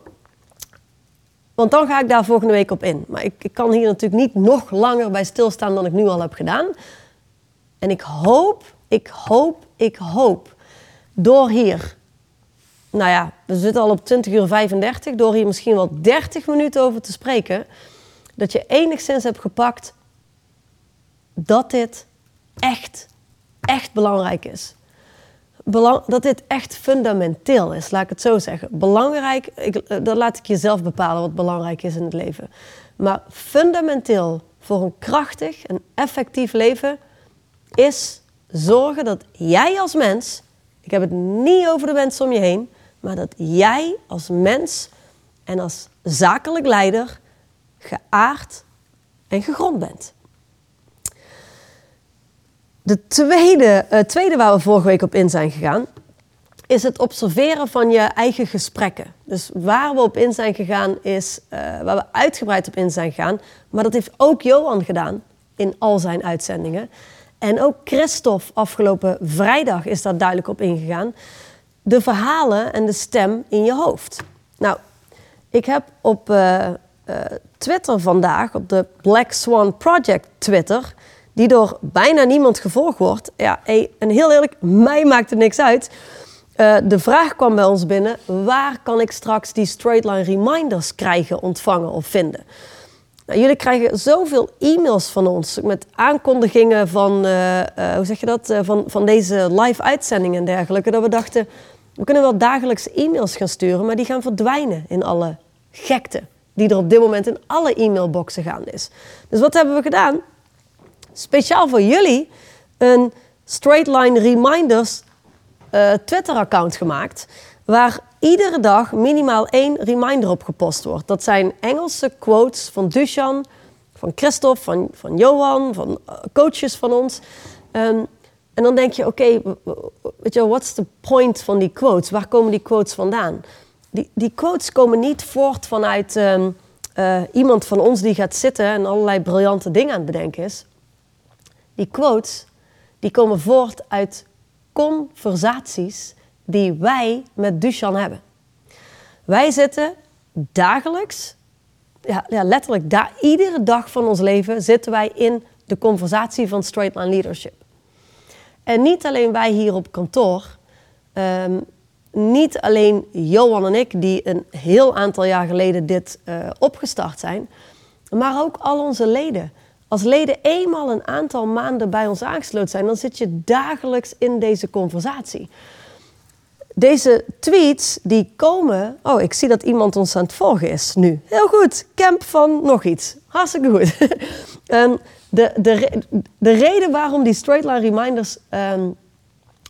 Want dan ga ik daar volgende week op in. Maar ik, ik kan hier natuurlijk niet nog langer bij stilstaan dan ik nu al heb gedaan. En ik hoop, ik hoop, ik hoop door hier nou ja, we zitten al op 20 uur 35, door hier misschien wel 30 minuten over te spreken, dat je enigszins hebt gepakt dat dit echt, echt belangrijk is. Belang, dat dit echt fundamenteel is, laat ik het zo zeggen. Belangrijk, ik, eh, dat laat ik jezelf bepalen wat belangrijk is in het leven. Maar fundamenteel voor een krachtig en effectief leven is zorgen dat jij als mens, ik heb het niet over de mensen om je heen, maar dat jij als mens en als zakelijk leider geaard en gegrond bent. De tweede, uh, tweede waar we vorige week op in zijn gegaan, is het observeren van je eigen gesprekken. Dus waar we op in zijn gegaan is, uh, waar we uitgebreid op in zijn gegaan, maar dat heeft ook Johan gedaan in al zijn uitzendingen. En ook Christophe afgelopen vrijdag is daar duidelijk op ingegaan de verhalen en de stem in je hoofd. Nou, ik heb op uh, uh, Twitter vandaag, op de Black Swan Project Twitter, die door bijna niemand gevolgd wordt. Ja, en heel eerlijk, mij maakt het niks uit. Uh, de vraag kwam bij ons binnen: waar kan ik straks die straight line reminders krijgen, ontvangen of vinden? Nou, jullie krijgen zoveel e-mails van ons met aankondigingen van, hoe zeg je dat, van, van deze live uitzendingen en dergelijke, dat we dachten, we kunnen wel dagelijks e-mails gaan sturen, maar die gaan verdwijnen in alle gekte die er op dit moment in alle e-mailboxen gaande is. Dus wat hebben we gedaan? Speciaal voor jullie een Straight Line Reminders Twitter-account gemaakt, waar iedere dag minimaal één reminder op gepost wordt. Dat zijn Engelse quotes van Dushan, van Christophe, van, van Johan, van uh, coaches van ons. Um, en dan denk je, oké, je, what's the point van die quotes? Waar komen die quotes vandaan? Die, die quotes komen niet voort vanuit um, uh, iemand van ons die gaat zitten en allerlei briljante dingen aan het bedenken is. Die quotes, die komen voort uit conversaties die wij met Duchan hebben. Wij zitten dagelijks, ja, letterlijk, iedere dag van ons leven zitten wij in de conversatie van Straight Line Leadership. En niet alleen wij hier op kantoor, ehm, niet alleen Johan en ik, die een heel aantal jaar geleden dit uh, opgestart zijn, maar ook al onze leden. Als leden eenmaal een aantal maanden bij ons aangesloten zijn, dan zit je dagelijks in deze conversatie. Deze tweets die komen. Oh, ik zie dat iemand ons aan het volgen is nu. Heel goed. Camp van nog iets. Hartstikke goed. um, de, de, de reden waarom die straight line reminders um,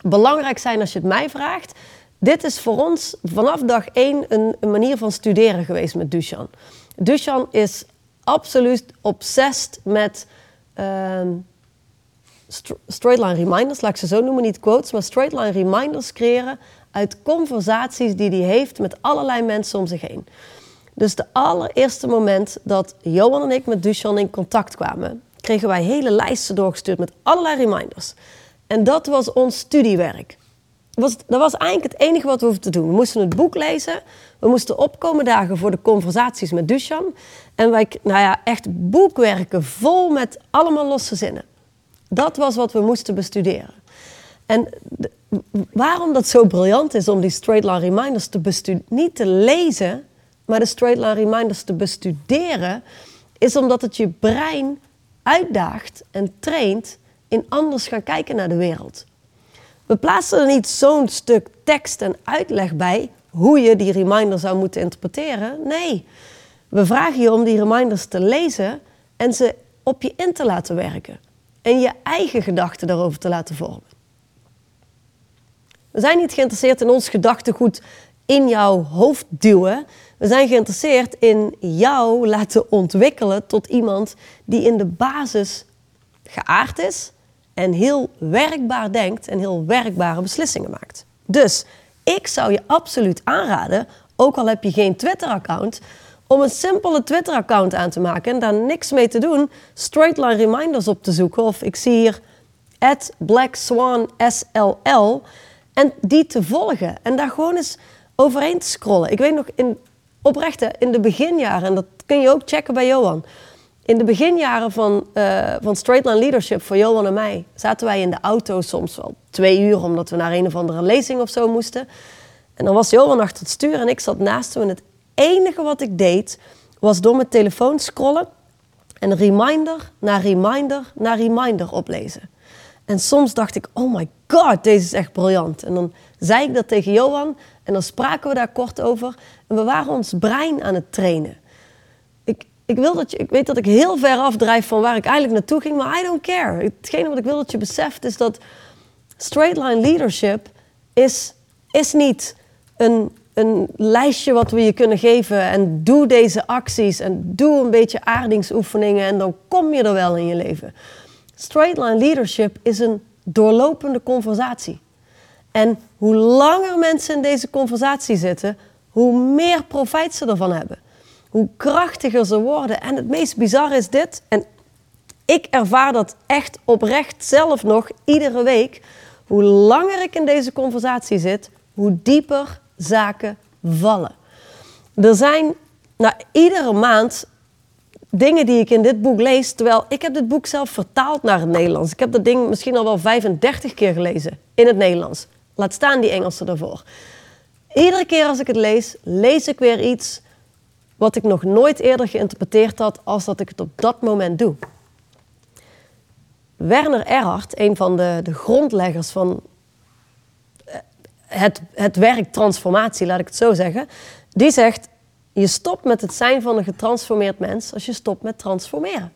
belangrijk zijn als je het mij vraagt. Dit is voor ons vanaf dag één een, manier van studeren geweest met Dushan. Dushan is absoluut obsessed met um, straight line reminders, laat ik ze zo noemen, niet quotes, maar straight line reminders creëren uit conversaties die hij heeft met allerlei mensen om zich heen. Dus de allereerste moment dat Johan en ik met Dushan in contact kwamen, kregen wij hele lijsten doorgestuurd met allerlei reminders. En dat was ons studiewerk. Dat was, dat was eigenlijk het enige wat we hoefden te doen. We moesten het boek lezen. We moesten opkomen dagen voor de conversaties met Duchan. En wij, nou ja, echt boekwerken vol met allemaal losse zinnen. Dat was wat we moesten bestuderen. En waarom dat zo briljant is om die straight line reminders te bestuderen, niet te lezen, maar de straight line reminders te bestuderen, is omdat het je brein uitdaagt en traint in anders gaan kijken naar de wereld. We plaatsen er niet zo'n stuk tekst en uitleg bij hoe je die reminder zou moeten interpreteren. Nee, we vragen je om die reminders te lezen en ze op je in te laten werken. En je eigen gedachten daarover te laten vormen. We zijn niet geïnteresseerd in ons gedachtegoed in jouw hoofd duwen. We zijn geïnteresseerd in jou laten ontwikkelen tot iemand die in de basis geaard is en heel werkbaar denkt en heel werkbare beslissingen maakt. Dus ik zou je absoluut aanraden, ook al heb je geen Twitter-account, om een simpele Twitter-account aan te maken en daar niks mee te doen. Straightline reminders op te zoeken. Of ik zie hier Black Swan. En die te volgen. En daar gewoon eens overheen te scrollen. Ik weet nog, in, oprechte, in de beginjaren, en dat kun je ook checken bij Johan. In de beginjaren van, uh, van Straightline Leadership voor Johan en mij zaten wij in de auto soms wel twee uur omdat we naar een of andere lezing of zo moesten. En dan was Johan achter het stuur en ik zat naast hem. En het enige wat ik deed was door mijn telefoon scrollen en reminder na reminder na reminder oplezen. En soms dacht ik, oh my god, deze is echt briljant. En dan zei ik dat tegen Johan en dan spraken we daar kort over. En we waren ons brein aan het trainen. Ik, ik, wil dat je, ik weet dat ik heel ver afdrijf van waar ik eigenlijk naartoe ging, maar I don't care. Hetgene wat ik wil dat je beseft is dat straight line leadership is, is niet een, een lijstje wat we je kunnen geven en doe deze acties en doe een beetje aardingsoefeningen en dan kom je er wel in je leven. Straight line leadership is een doorlopende conversatie. En hoe langer mensen in deze conversatie zitten, hoe meer profijt ze ervan hebben. Hoe krachtiger ze worden. En het meest bizarre is dit, en ik ervaar dat echt oprecht zelf nog iedere week. Hoe langer ik in deze conversatie zit, hoe dieper zaken vallen. Er zijn na iedere maand dingen die ik in dit boek lees, terwijl ik heb dit boek zelf vertaald naar het Nederlands. Ik heb dat ding misschien al wel 35 keer gelezen in het Nederlands. Laat staan die Engelse ervoor. Iedere keer als ik het lees, lees ik weer iets wat ik nog nooit eerder geïnterpreteerd had als dat ik het op dat moment doe. Werner Erhard, een van de, de grondleggers van eh, het, het werk transformatie, laat ik het zo zeggen, die zegt: Je stopt met het zijn van een getransformeerd mens als je stopt met transformeren.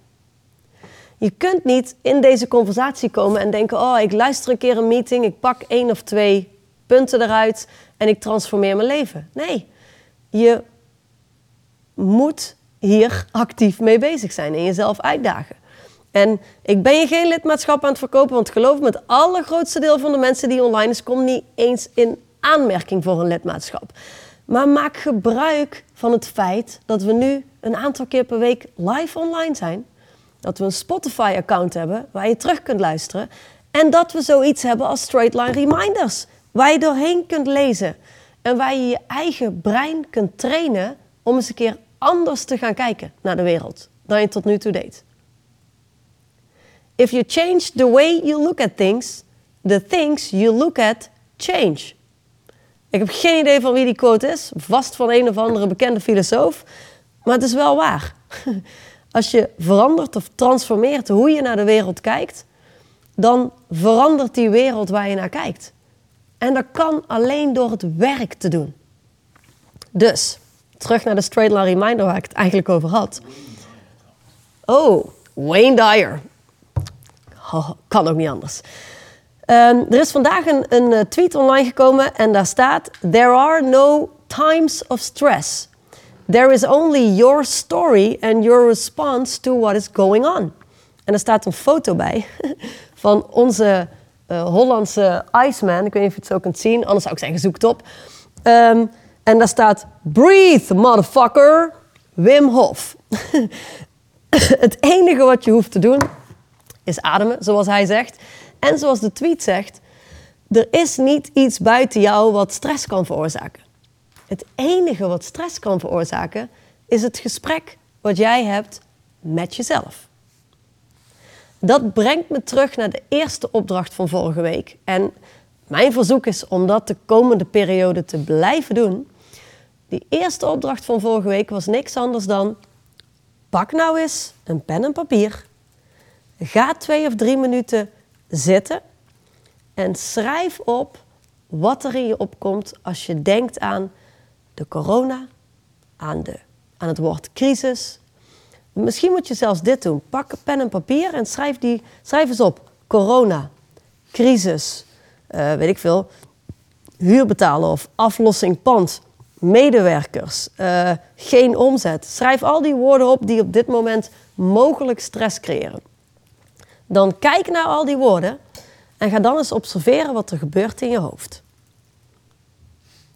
Je kunt niet in deze conversatie komen en denken: Oh, ik luister een keer een meeting, ik pak één of twee punten eruit en ik transformeer mijn leven. Nee, je moet hier actief mee bezig zijn en jezelf uitdagen. En ik ben je geen lidmaatschap aan het verkopen, want geloof me, het allergrootste deel van de mensen die online is, komt niet eens in aanmerking voor een lidmaatschap. Maar maak gebruik van het feit dat we nu een aantal keer per week live online zijn. Dat we een Spotify-account hebben waar je terug kunt luisteren. En dat we zoiets hebben als straight line reminders. Waar je doorheen kunt lezen. En waar je je eigen brein kunt trainen om eens een keer anders te gaan kijken naar de wereld dan je tot nu toe deed. If you change the way you look at things, the things you look at change. Ik heb geen idee van wie die quote is, vast van een of andere bekende filosoof, maar het is wel waar. Als je verandert of transformeert hoe je naar de wereld kijkt, dan verandert die wereld waar je naar kijkt. En dat kan alleen door het werk te doen. Dus, terug naar de straight line reminder waar ik het eigenlijk over had. Oh, Wayne Dyer. Kan ook niet anders. Um, er is vandaag een, een eh, tweet online gekomen en daar staat: There are no times of stress. There is only your story and your response to what is going on. En er staat een foto bij van onze uh, Hollandse Iceman. Ik weet niet of je het zo kunt zien, anders zou ik zeggen, zoek op. Um, en daar staat: Breathe, motherfucker, Wim Hof. het enige wat je hoeft te doen is ademen, zoals hij zegt. En zoals de tweet zegt, er is niet iets buiten jou wat stress kan veroorzaken. Het enige wat stress kan veroorzaken is het gesprek wat jij hebt met jezelf. Dat brengt me terug naar de eerste opdracht van vorige week. En mijn verzoek is om dat de komende periode te blijven doen. Die eerste opdracht van vorige week was niks anders dan: pak nou eens een pen en papier. Ga twee of drie minuten zitten en schrijf op wat er in je opkomt als je denkt aan de corona, aan, de, aan het woord crisis. Misschien moet je zelfs dit doen. Pak pen en papier en schrijf, die, schrijf eens op. Corona, crisis, uh, weet ik veel, huur betalen of aflossing pand, medewerkers, uh, geen omzet. Schrijf al die woorden op die op dit moment mogelijk stress creëren. Dan kijk naar al die woorden en ga dan eens observeren wat er gebeurt in je hoofd.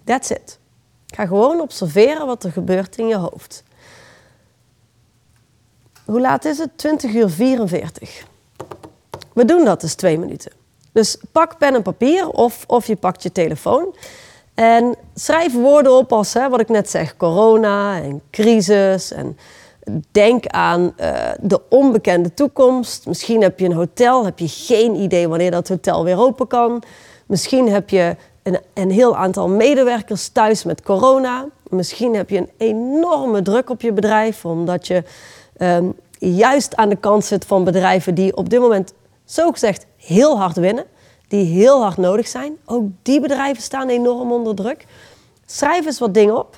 That's it. Ga gewoon observeren wat er gebeurt in je hoofd. Hoe laat is het? 20 uur 44. We doen dat dus twee minuten. Dus pak pen en papier of, of je pakt je telefoon. En schrijf woorden op als hè, wat ik net zeg: corona en crisis. En denk aan uh, de onbekende toekomst. Misschien heb je een hotel, heb je geen idee wanneer dat hotel weer open kan. Misschien heb je een, een heel aantal medewerkers thuis met corona. Misschien heb je een enorme druk op je bedrijf, omdat je um, juist aan de kant zit van bedrijven die op dit moment zogezegd heel hard winnen, die heel hard nodig zijn. Ook die bedrijven staan enorm onder druk. Schrijf eens wat dingen op.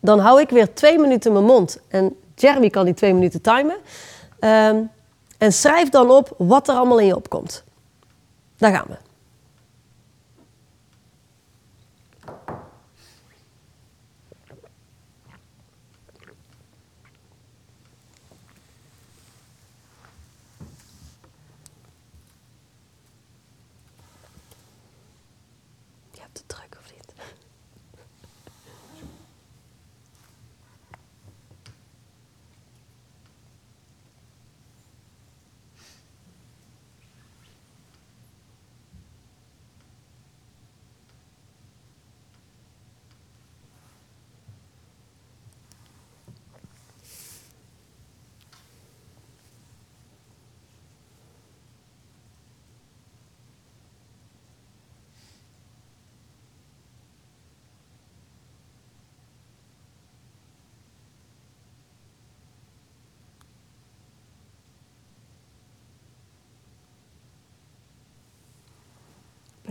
Dan hou ik weer twee minuten mijn mond. En Jeremy kan die twee minuten timen. Um, en schrijf dan op wat er allemaal in je opkomt. Daar gaan we.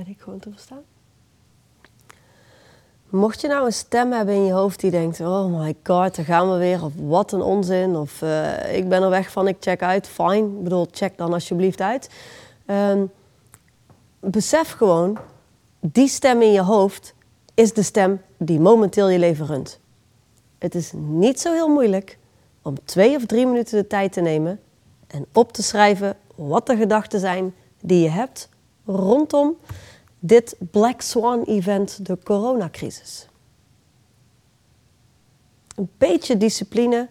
Ik gewoon te verstaan? Mocht je nou een stem hebben in je hoofd die denkt: Oh my god, daar gaan we weer. Of wat een onzin. Of uh, ik ben er weg van, ik check uit. Fine. Ik bedoel, check dan alsjeblieft uit. Um, besef gewoon: die stem in je hoofd is de stem die momenteel je leven runt. Het is niet zo heel moeilijk om twee of drie minuten de tijd te nemen en op te schrijven wat de gedachten zijn die je hebt rondom dit Black Swan event, de coronacrisis. Een beetje discipline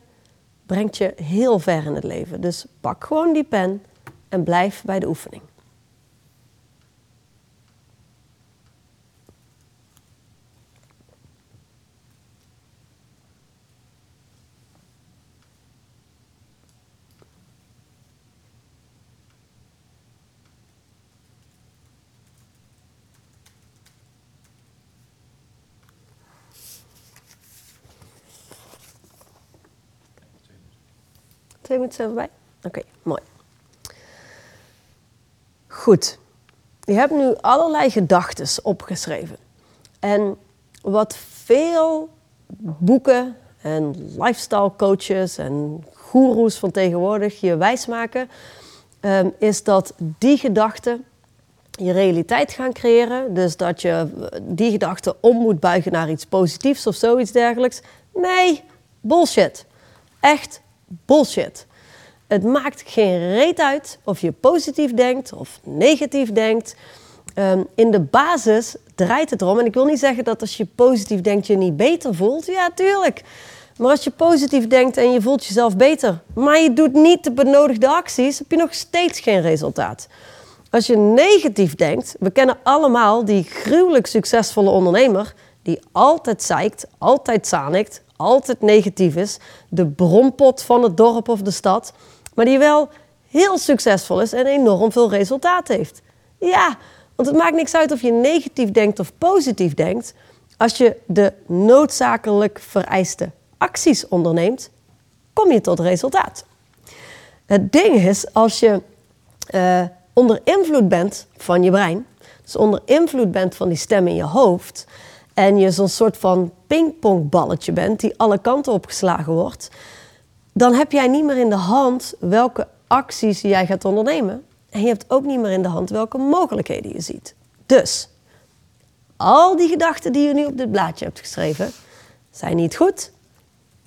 brengt je heel ver in het leven. Dus pak gewoon die pen en blijf bij de oefening. Twee minuten zijn voorbij? Oké, mooi. Goed. Je hebt nu allerlei gedachten opgeschreven. En wat veel boeken en lifestyle coaches en goeroes van tegenwoordig je wijsmaken, um, is dat die gedachten je realiteit gaan creëren. Dus dat je die gedachten om moet buigen naar iets positiefs of zoiets dergelijks. Nee, bullshit. Echt bullshit. Het maakt geen reet uit of je positief denkt of negatief denkt. Um, in de basis draait het erom. En ik wil niet zeggen dat als je positief denkt je niet beter voelt. Ja, tuurlijk. Maar als je positief denkt en je voelt jezelf beter, maar je doet niet de benodigde acties, heb je nog steeds geen resultaat. Als je negatief denkt, we kennen allemaal die gruwelijk succesvolle ondernemer die altijd zeikt, altijd zanikt, altijd negatief is, de bronpot van het dorp of de stad, maar die wel heel succesvol is en enorm veel resultaat heeft. Ja, want het maakt niks uit of je negatief denkt of positief denkt. Als je de noodzakelijk vereiste acties onderneemt, kom je tot resultaat. Het ding is, als je uh, onder invloed bent van je brein, dus onder invloed bent van die stem in je hoofd, en je zo'n soort van pingpongballetje bent die alle kanten opgeslagen wordt, dan heb jij niet meer in de hand welke acties jij gaat ondernemen. En je hebt ook niet meer in de hand welke mogelijkheden je ziet. Dus, al die gedachten die je nu op dit blaadje hebt geschreven, zijn niet goed,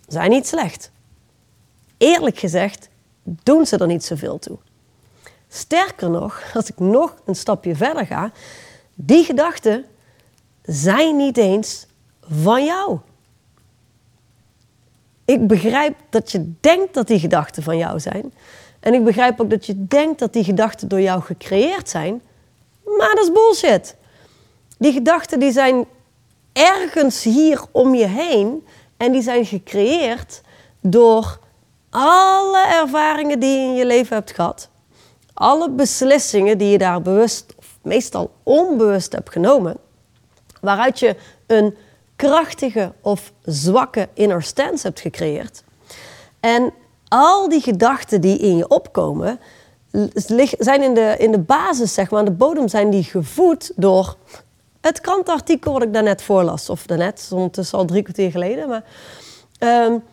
zijn niet slecht. Eerlijk gezegd, doen ze er niet zoveel toe. Sterker nog, als ik nog een stapje verder ga, die gedachten zijn niet eens van jou. Ik begrijp dat je denkt dat die gedachten van jou zijn. En ik begrijp ook dat je denkt dat die gedachten door jou gecreëerd zijn. Maar dat is bullshit. Die gedachten die zijn ergens hier om je heen. En die zijn gecreëerd door alle ervaringen die je in je leven hebt gehad. Alle beslissingen die je daar bewust of meestal onbewust hebt genomen. Waaruit je een krachtige of zwakke inner stance hebt gecreëerd. En al die gedachten die in je opkomen, zijn in de, in de basis, zeg maar, aan de bodem zijn die gevoed door het krantartikel wat ik daarnet voorlas. Of daarnet, ondertussen al drie kwartier geleden. Maar um,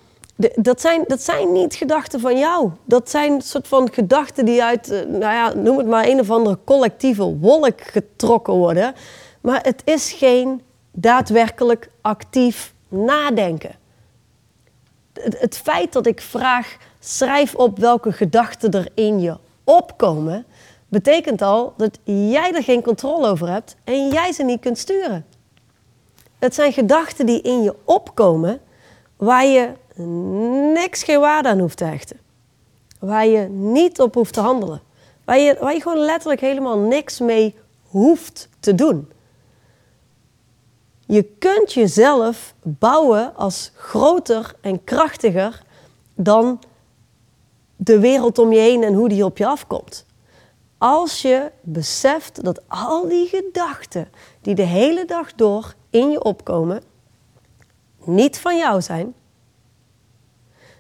dat, zijn, dat zijn niet gedachten van jou. Dat zijn soort van gedachten die uit, eh, nou ja, noem het maar een of andere collectieve wolk getrokken worden. Maar het is geen daadwerkelijk actief nadenken. Het, feit dat ik vraag, schrijf op welke gedachten er in je opkomen, betekent al dat jij er geen controle over hebt en jij ze niet kunt sturen. Het zijn gedachten die in je opkomen waar je niks geen waarde aan hoeft te hechten. Waar je niet op hoeft te handelen. Waar je, waar je gewoon letterlijk helemaal niks mee hoeft te doen. Je kunt jezelf bouwen als groter en krachtiger dan de wereld om je heen en hoe die op je afkomt. Als je beseft dat al die gedachten die de hele dag door in je opkomen, niet van jou zijn.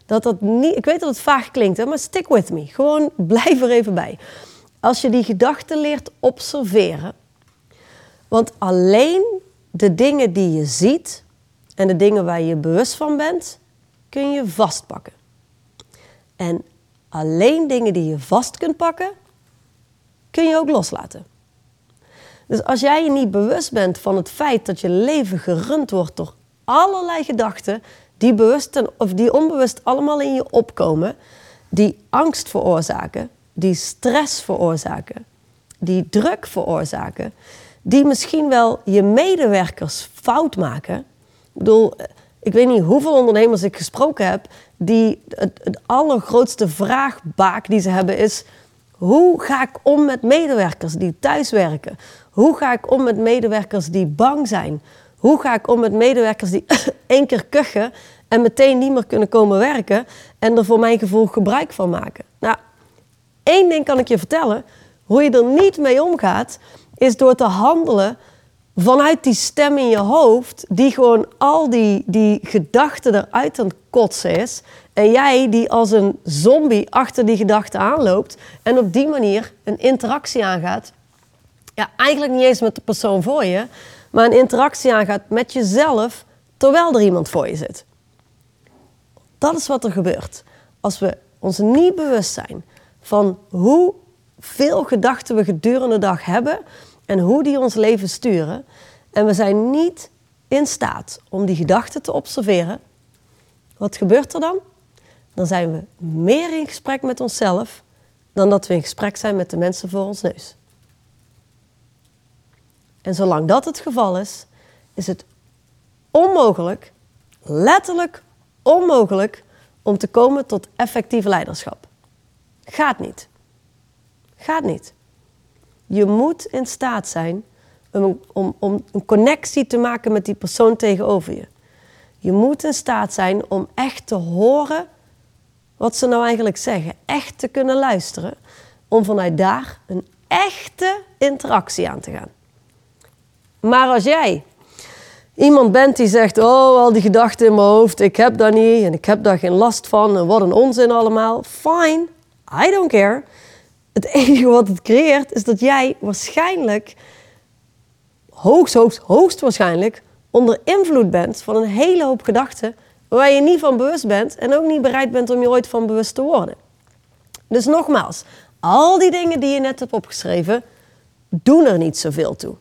Dat dat niet, ik weet dat het vaag klinkt, hè, maar stick with me. Gewoon blijf er even bij. Als je die gedachten leert observeren, want alleen de dingen die je ziet en de dingen waar je bewust van bent, kun je vastpakken. En alleen dingen die je vast kunt pakken, kun je ook loslaten. Dus als jij je niet bewust bent van het feit dat je leven gerund wordt door allerlei gedachten die bewust of die onbewust allemaal in je opkomen, die angst veroorzaken, die stress veroorzaken, die druk veroorzaken, die misschien wel je medewerkers fout maken. Ik bedoel, ik weet niet hoeveel ondernemers ik gesproken heb die het, het allergrootste vraagbaak die ze hebben is: hoe ga ik om met medewerkers die thuiswerken? Hoe ga ik om met medewerkers die bang zijn? Hoe ga ik om met medewerkers die één keer kuchen en meteen niet meer kunnen komen werken en er voor mijn gevoel gebruik van maken? Nou, één ding kan ik je vertellen: hoe je er niet mee omgaat, is door te handelen vanuit die stem in je hoofd, die gewoon al die, die gedachten eruit aan het kotsen is. En jij die als een zombie achter die gedachten aanloopt en op die manier een interactie aangaat. Ja, eigenlijk niet eens met de persoon voor je, maar een interactie aangaat met jezelf terwijl er iemand voor je zit. Dat is wat er gebeurt. Als we ons niet bewust zijn van hoe veel gedachten we gedurende de dag hebben en hoe die ons leven sturen. En we zijn niet in staat om die gedachten te observeren. Wat gebeurt er dan? Dan zijn we meer in gesprek met onszelf dan dat we in gesprek zijn met de mensen voor ons neus. En zolang dat het geval is, is het onmogelijk, letterlijk onmogelijk, om te komen tot effectief leiderschap. Gaat niet. Gaat niet. Je moet in staat zijn om, om, om een connectie te maken met die persoon tegenover je. Je moet in staat zijn om echt te horen wat ze nou eigenlijk zeggen. Echt te kunnen luisteren. Om vanuit daar een echte interactie aan te gaan. Maar als jij iemand bent die zegt: Oh, al die gedachten in mijn hoofd, ik heb daar niet en ik heb daar geen last van en wat een onzin allemaal. Fine, I don't care. Het enige wat het creëert is dat jij waarschijnlijk, hoogst, hoogst, hoogst waarschijnlijk, onder invloed bent van een hele hoop gedachten waar je niet van bewust bent en ook niet bereid bent om je ooit van bewust te worden. Dus nogmaals, al die dingen die je net hebt opgeschreven, doen er niet zoveel toe.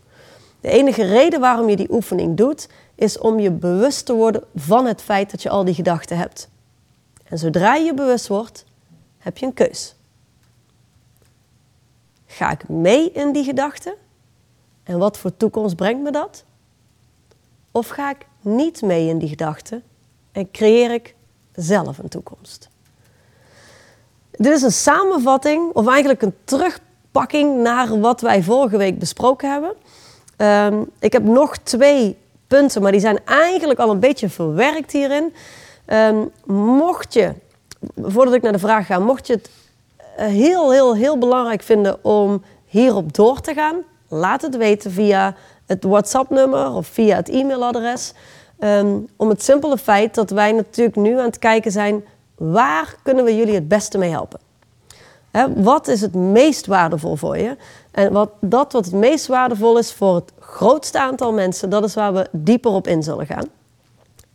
De enige reden waarom je die oefening doet, is om je bewust te worden van het feit dat je al die gedachten hebt. En zodra je bewust wordt, heb je een keus. Ga ik mee in die gedachten? En wat voor toekomst brengt me dat? Of ga ik niet mee in die gedachten en creëer ik zelf een toekomst? Dit is een samenvatting, of eigenlijk een terugpakking naar wat wij vorige week besproken hebben. Ehm, ik heb nog twee punten, maar die zijn eigenlijk al een beetje verwerkt hierin. Um, mocht je, voordat ik naar de vraag ga, mocht je het heel, heel, heel belangrijk vinden om hierop door te gaan, laat het weten via het WhatsApp-nummer of via het e-mailadres. Um, om het simpele feit dat wij natuurlijk nu aan het kijken zijn, waar kunnen we jullie het beste mee helpen? He, wat is het meest waardevol voor je? En wat, dat wat het meest waardevol is voor het grootste aantal mensen, dat is waar we dieper op in zullen gaan.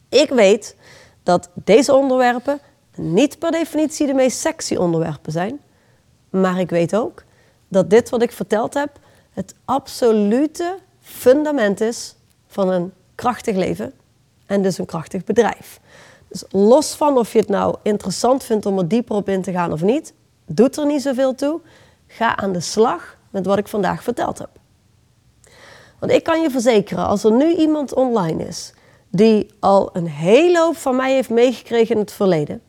Ik weet dat deze onderwerpen niet per definitie de meest sexy onderwerpen zijn. Maar ik weet ook dat dit wat ik verteld heb het absolute fundament is van een krachtig leven en dus een krachtig bedrijf. Dus los van of je het nou interessant vindt om er dieper op in te gaan of niet, doet er niet zoveel toe. Ga aan de slag met wat ik vandaag verteld heb. Want ik kan je verzekeren, als er nu iemand online is die al een hele hoop van mij heeft meegekregen in het verleden.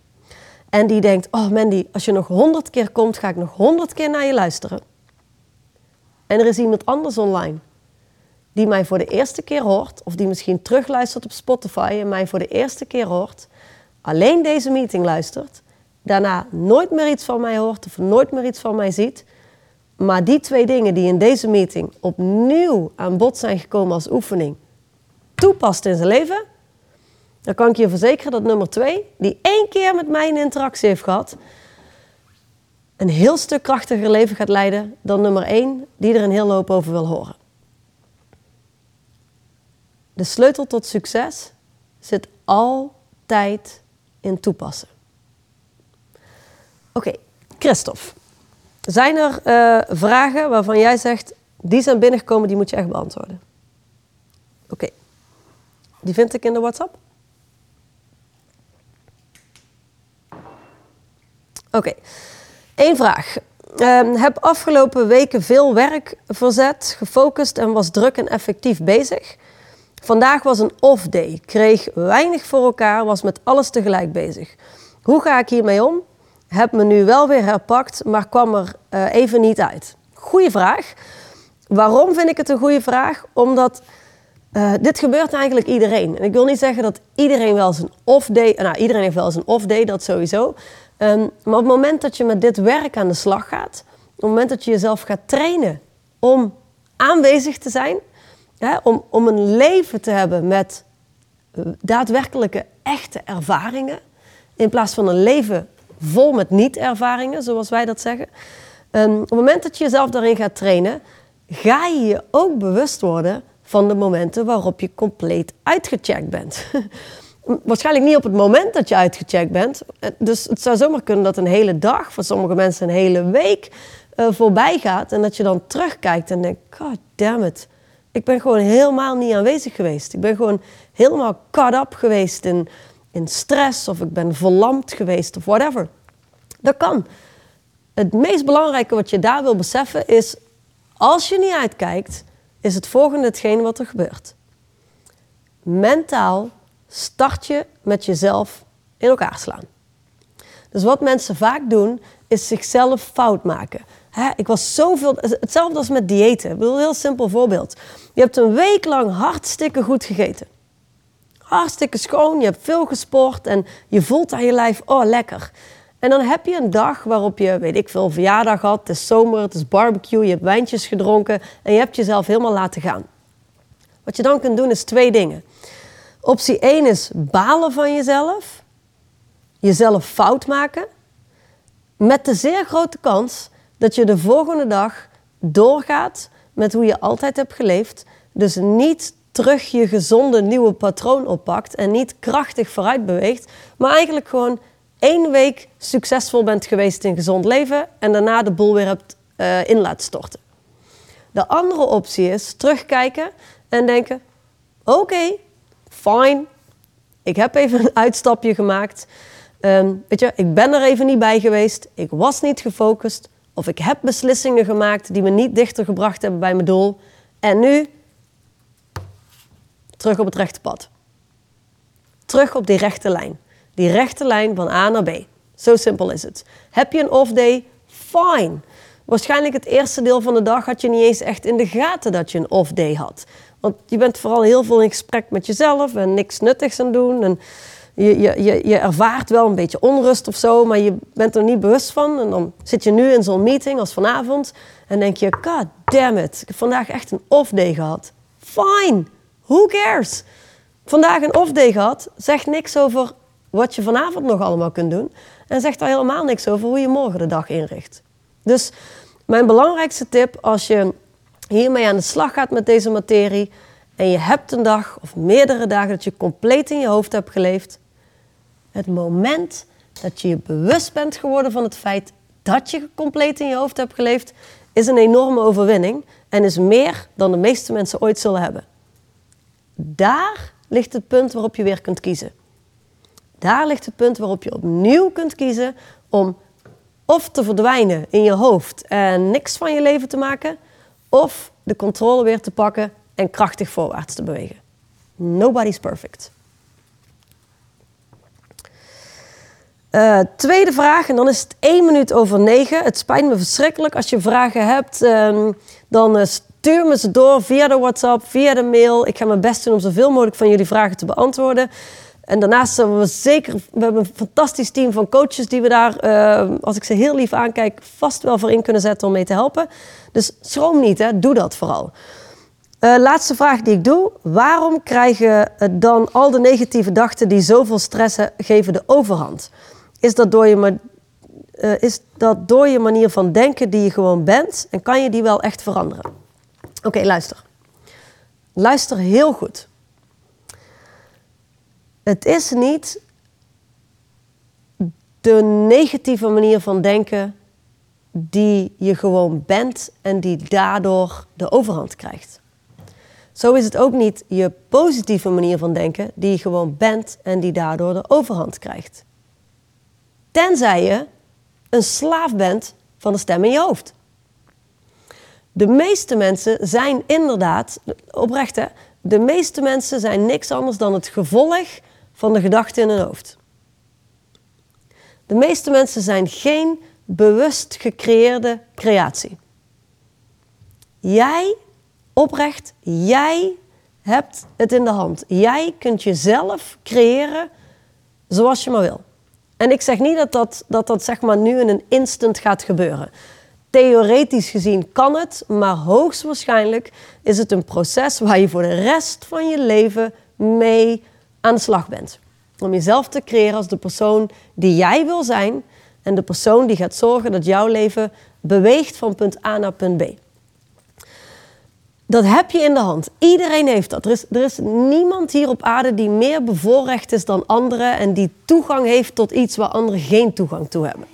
En die denkt, oh Mandy, als je nog honderd keer komt, ga ik nog honderd keer naar je luisteren. En er is iemand anders online die mij voor de eerste keer hoort, of die misschien terugluistert op Spotify en mij voor de eerste keer hoort, alleen deze meeting luistert, daarna nooit meer iets van mij hoort of nooit meer iets van mij ziet, maar die twee dingen die in deze meeting opnieuw aan bod zijn gekomen als oefening, toepast in zijn leven, dan kan ik je verzekeren dat nummer twee, die één keer met mij een interactie heeft gehad, een heel stuk krachtiger leven gaat leiden dan nummer één, die er een heel hoop over wil horen. De sleutel tot succes zit altijd in toepassen. Oké, okay, Christophe. Zijn er uh, vragen waarvan jij zegt, die zijn binnengekomen, die moet je echt beantwoorden? Oké. Die vind ik in de WhatsApp. Oké. Okay. Eén vraag. Uh, heb afgelopen weken veel werk verzet, gefocust en was druk en effectief bezig. Vandaag was een off-day. Kreeg weinig voor elkaar, was met alles tegelijk bezig. Hoe ga ik hiermee om? Heb me nu wel weer herpakt, maar kwam er uh, even niet uit. Goeie vraag. Waarom vind ik het een goede vraag? Omdat uh, dit gebeurt eigenlijk iedereen. En ik wil niet zeggen dat iedereen wel eens een off-day... Nou, iedereen heeft wel eens een off-day, dat sowieso. Um, maar op het moment dat je met dit werk aan de slag gaat... op het moment dat je jezelf gaat trainen om aanwezig te zijn om, om een leven te hebben met eh, daadwerkelijke, echte ervaringen. In plaats van een leven vol met niet-ervaringen, zoals wij dat zeggen. Um, op het moment dat je jezelf daarin gaat trainen, ga je je ook bewust worden van de momenten waarop je compleet uitgecheckt bent. Waarschijnlijk niet op het moment dat je uitgecheckt bent. Eh, dus het zou zomaar kunnen dat een hele dag, voor sommige mensen een hele week, uh, voorbij gaat. En dat je dan terugkijkt en denkt, god damn it ik ben gewoon helemaal niet aanwezig geweest. Ik ben gewoon helemaal caught up geweest in, in stress of ik ben verlamd geweest of whatever. Dat kan. Het meest belangrijke wat je daar wil beseffen is, als je niet uitkijkt, is het volgende hetgeen wat er gebeurt. Mentaal start je met jezelf in elkaar slaan. Dus wat mensen vaak doen, is zichzelf fout maken. ik was zoveel. Hetzelfde als met diëten. Ik bedoel, een heel simpel voorbeeld. Je hebt een week lang hartstikke goed gegeten. Hartstikke schoon, je hebt veel gesport en je voelt aan je lijf, oh lekker. En dan heb je een dag waarop je, weet ik veel, verjaardag had, het is zomer, het is barbecue, je hebt wijntjes gedronken en je hebt jezelf helemaal laten gaan. Wat je dan kunt doen is twee dingen. Optie 1 is balen van jezelf, jezelf fout maken, met de zeer grote kans dat je de volgende dag doorgaat met hoe je altijd hebt geleefd. Dus niet terug je gezonde nieuwe patroon oppakt en niet krachtig vooruit beweegt, maar eigenlijk gewoon één week succesvol bent geweest in gezond leven en daarna de boel weer hebt uh, in laten storten. De andere optie is terugkijken en denken: oké, fine, ik heb even een uitstapje gemaakt. Um, weet je, ik ben er even niet bij geweest, ik was niet gefocust, of ik heb beslissingen gemaakt die me niet dichter gebracht hebben bij mijn doel. En nu terug op het rechte pad. Terug op die rechte lijn. Die rechte lijn van A naar B. Zo simpel is het. Heb je een off day? Fine. Waarschijnlijk het eerste deel van de dag had je niet eens echt in de gaten dat je een off day had. Want je bent vooral heel veel in gesprek met jezelf en niks nuttigs aan doen. En je, je, je, je ervaart wel een beetje onrust of zo, maar je bent er niet bewust van. En dan zit je nu in zo'n meeting als vanavond en denk je, god damn it, ik heb vandaag echt een off day gehad. Fine, who cares? Vandaag een off day gehad, zegt niks over wat je vanavond nog allemaal kunt doen. En zegt daar helemaal niks over hoe je morgen de dag inricht. Dus mijn belangrijkste tip als je hiermee aan de slag gaat met deze materie en je hebt een dag of meerdere dagen dat je compleet in je hoofd hebt geleefd, het moment dat je je bewust bent geworden van het feit dat je compleet in je hoofd hebt geleefd, is een enorme overwinning en is meer dan de meeste mensen ooit zullen hebben. Daar ligt het punt waarop je weer kunt kiezen. Daar ligt het punt waarop je opnieuw kunt kiezen om of te verdwijnen in je hoofd en niks van je leven te maken, of de controle weer te pakken en krachtig voorwaarts te bewegen. Nobody's perfect. Uh, tweede vraag, en dan is het één minuut over negen. Het spijt me verschrikkelijk. Als je vragen hebt, um, dan uh, stuur me ze door via de WhatsApp, via de mail. Ik ga mijn best doen om zoveel mogelijk van jullie vragen te beantwoorden. En daarnaast hebben we zeker, we hebben een fantastisch team van coaches die we daar, uh, als ik ze heel lief aankijk, vast wel voor in kunnen zetten om mee te helpen. Dus schroom niet, hè? doe dat vooral. Uh, laatste vraag die ik doe. Waarom krijgen dan al de negatieve gedachten die zoveel stress geven de overhand? Is dat, door je, is dat door je manier van denken die je gewoon bent? En kan je die wel echt veranderen? Oké, luister. Luister heel goed. Het is niet de negatieve manier van denken die je gewoon bent en die daardoor de overhand krijgt. Zo is het ook niet je positieve manier van denken die je gewoon bent en die daardoor de overhand krijgt. Tenzij je een slaaf bent van de stem in je hoofd. De meeste mensen zijn inderdaad, oprecht hè, de meeste mensen zijn niks anders dan het gevolg van de gedachten in hun hoofd. De meeste mensen zijn geen bewust gecreëerde creatie. Jij, oprecht, jij hebt het in de hand. Jij kunt jezelf creëren zoals je maar wil. En ik zeg niet dat dat, dat, dat zeg maar nu in een instant gaat gebeuren. Theoretisch gezien kan het, maar hoogstwaarschijnlijk is het een proces waar je voor de rest van je leven mee aan de slag bent. Om jezelf te creëren als de persoon die jij wil zijn en de persoon die gaat zorgen dat jouw leven beweegt van punt A naar punt B. Dat heb je in de hand. Iedereen heeft dat. Er is, er is niemand hier op aarde die meer bevoorrecht is dan anderen en die toegang heeft tot iets waar anderen geen toegang toe hebben.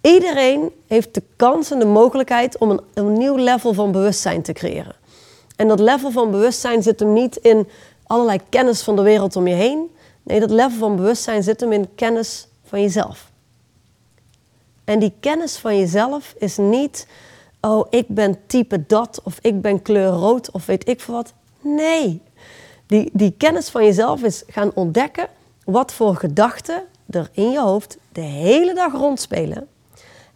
Iedereen heeft de kans en de mogelijkheid om een, een nieuw level van bewustzijn te creëren. En dat level van bewustzijn zit hem niet in allerlei kennis van de wereld om je heen. Nee, dat level van bewustzijn zit hem in kennis van jezelf. En die kennis van jezelf is niet, oh, ik ben type dat of ik ben kleur rood of weet ik veel wat. Nee, die, die kennis van jezelf is gaan ontdekken wat voor gedachten er in je hoofd de hele dag rondspelen.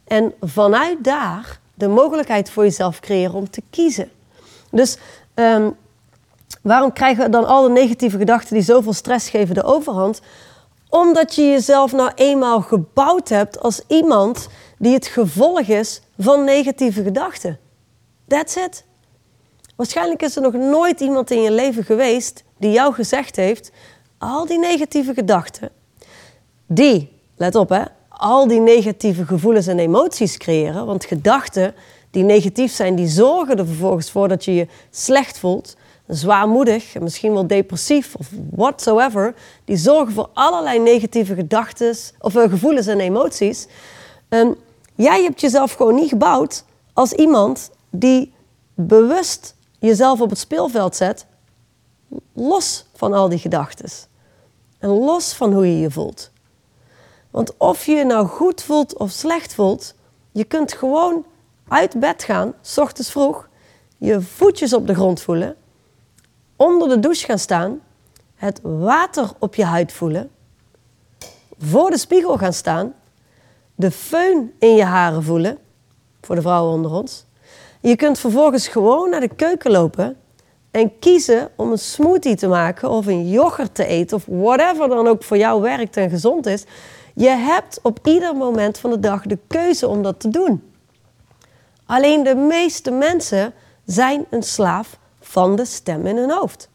En vanuit daar de mogelijkheid voor jezelf creëren om te kiezen. Dus um, Waarom krijgen we dan al de negatieve gedachten die zoveel stress geven de overhand? Omdat je jezelf nou eenmaal gebouwd hebt als iemand die het gevolg is van negatieve gedachten. That's it. Waarschijnlijk is er nog nooit iemand in je leven geweest die jou gezegd heeft: al die negatieve gedachten, die, let op hè, al die negatieve gevoelens en emoties creëren. Want gedachten die negatief zijn, die zorgen er vervolgens voor dat je je slecht voelt zwaarmoedig, misschien wel depressief of whatsoever, die zorgen voor allerlei negatieve gedachten of uh, gevoelens en emoties. Um, jij hebt jezelf gewoon niet gebouwd als iemand die bewust jezelf op het speelveld zet, los van al die gedachten. En los van hoe je je voelt. Want of je je nou goed voelt of slecht voelt, je kunt gewoon uit bed gaan, s ochtends vroeg, je voetjes op de grond voelen onder de douche gaan staan, het water op je huid voelen, voor de spiegel gaan staan, de föhn in je haren voelen, voor de vrouwen onder ons. Je kunt vervolgens gewoon naar de keuken lopen en kiezen om een smoothie te maken of een yoghurt te eten of whatever dan ook voor jou werkt en gezond is. Je hebt op ieder moment van de dag de keuze om dat te doen. Alleen de meeste mensen zijn een slaaf van de stem in hun hoofd.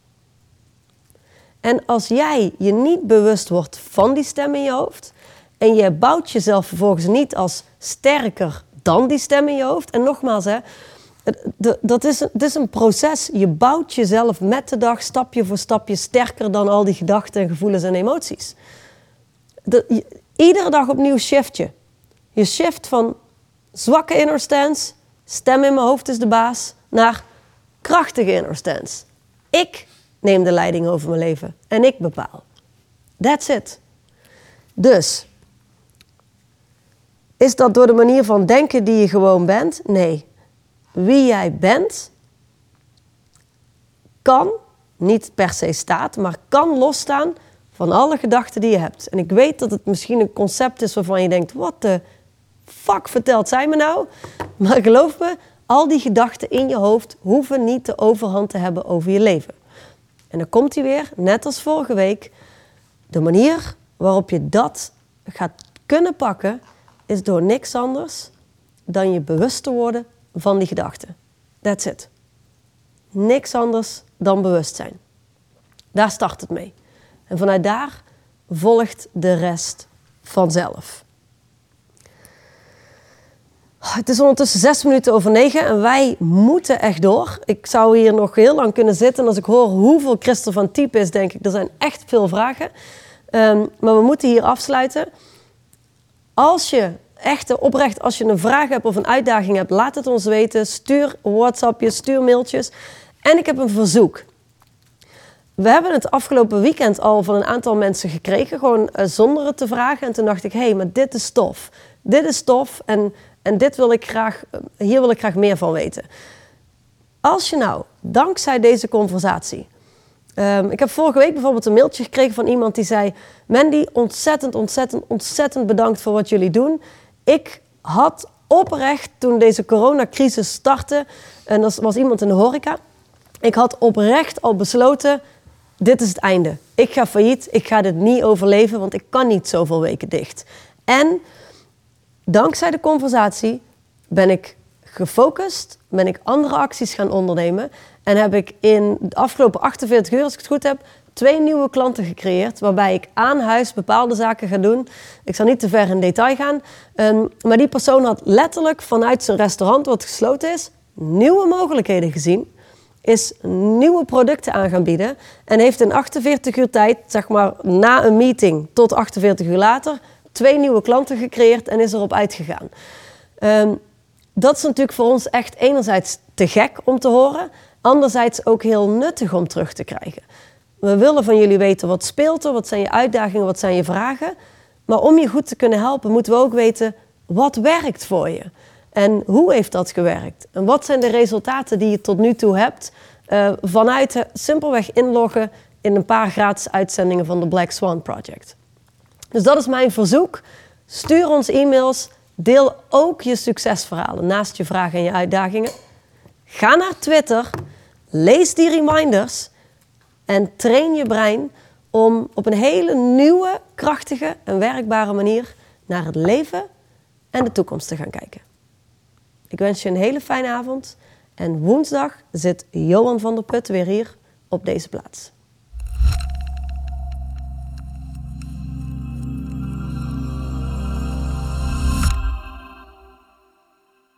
En als jij je niet bewust wordt van die stem in je hoofd en je bouwt jezelf vervolgens niet als sterker dan die stem in je hoofd. En nogmaals, hè, dat is, het is een proces. Je bouwt jezelf met de dag stapje voor stapje sterker dan al die gedachten, gevoelens en emoties. De, iedere dag opnieuw shift je. Je shift van zwakke inner stance, stem in mijn hoofd is de baas, naar krachtige inner stance. Ik neem de leiding over mijn leven en ik bepaal. That's it. Dus, is dat door de manier van denken die je gewoon bent? Nee. Wie jij bent, kan, niet per se staat, maar kan losstaan van alle gedachten die je hebt. En ik weet dat het misschien een concept is waarvan je denkt: wat de fuck vertelt zij me nou? Maar geloof me, al die gedachten in je hoofd hoeven niet de overhand te hebben over je leven. En dan komt hij weer, net als vorige week. De manier waarop je dat gaat kunnen pakken, is door niks anders dan je bewust te worden van die gedachten. That's it. Niks anders dan bewustzijn. Daar start het mee. En vanuit daar volgt de rest vanzelf. Het is ondertussen zes minuten over negen en wij moeten echt door. Ik zou hier nog heel lang kunnen zitten. En als ik hoor hoeveel Christel van type is, denk ik, er zijn echt veel vragen. Um, maar we moeten hier afsluiten. Als je echt oprecht, als je een vraag hebt of een uitdaging hebt, laat het ons weten. Stuur WhatsAppjes, stuur mailtjes. En ik heb een verzoek. We hebben het afgelopen weekend al van een aantal mensen gekregen, gewoon uh, zonder het te vragen. En toen dacht ik, hé, hey, maar dit is tof. Dit is tof en, en dit wil ik graag, hier wil ik graag meer van weten. Als je nou, dankzij deze conversatie... Um, ik heb vorige week bijvoorbeeld een mailtje gekregen van iemand die zei... Mandy, ontzettend, ontzettend, ontzettend bedankt voor wat jullie doen. Ik had oprecht, toen deze coronacrisis startte... en dat was iemand in de horeca... ik had oprecht al besloten dit is het einde. Ik ga failliet, ik ga dit niet overleven, want ik kan niet zoveel weken dicht. En dankzij de conversatie ben ik gefocust, ben ik andere acties gaan ondernemen en heb ik in de afgelopen 48 uur, als ik het goed heb, twee nieuwe klanten gecreëerd. Waarbij ik aan huis bepaalde zaken ga doen. Ik zal niet te ver in detail gaan. Ehm, maar die persoon had letterlijk vanuit zijn restaurant, wat gesloten is, nieuwe mogelijkheden gezien is nieuwe producten aan gaan bieden. En heeft in 48 uur tijd, zeg maar na een meeting tot 48 uur later, twee nieuwe klanten gecreëerd en is erop uitgegaan. Um, dat is natuurlijk voor ons echt enerzijds te gek om te horen, anderzijds ook heel nuttig om terug te krijgen. We willen van jullie weten wat speelt er, wat zijn je uitdagingen, wat zijn je vragen. Maar om je goed te kunnen helpen, moeten we ook weten wat werkt voor je. En hoe heeft dat gewerkt? En wat zijn de resultaten die je tot nu toe hebt uh, vanuit simpelweg inloggen in een paar gratis uitzendingen van de Black Swan Project? Dus dat is mijn verzoek. Stuur ons e-mails. Deel ook je succesverhalen naast je vragen en je uitdagingen. Ga naar Twitter. Lees die reminders. En train je brein om op een hele nieuwe, krachtige en werkbare manier naar het leven en de toekomst te gaan kijken. Ik wens je een hele fijne avond. En woensdag zit Johan van der Put weer hier op deze plaats.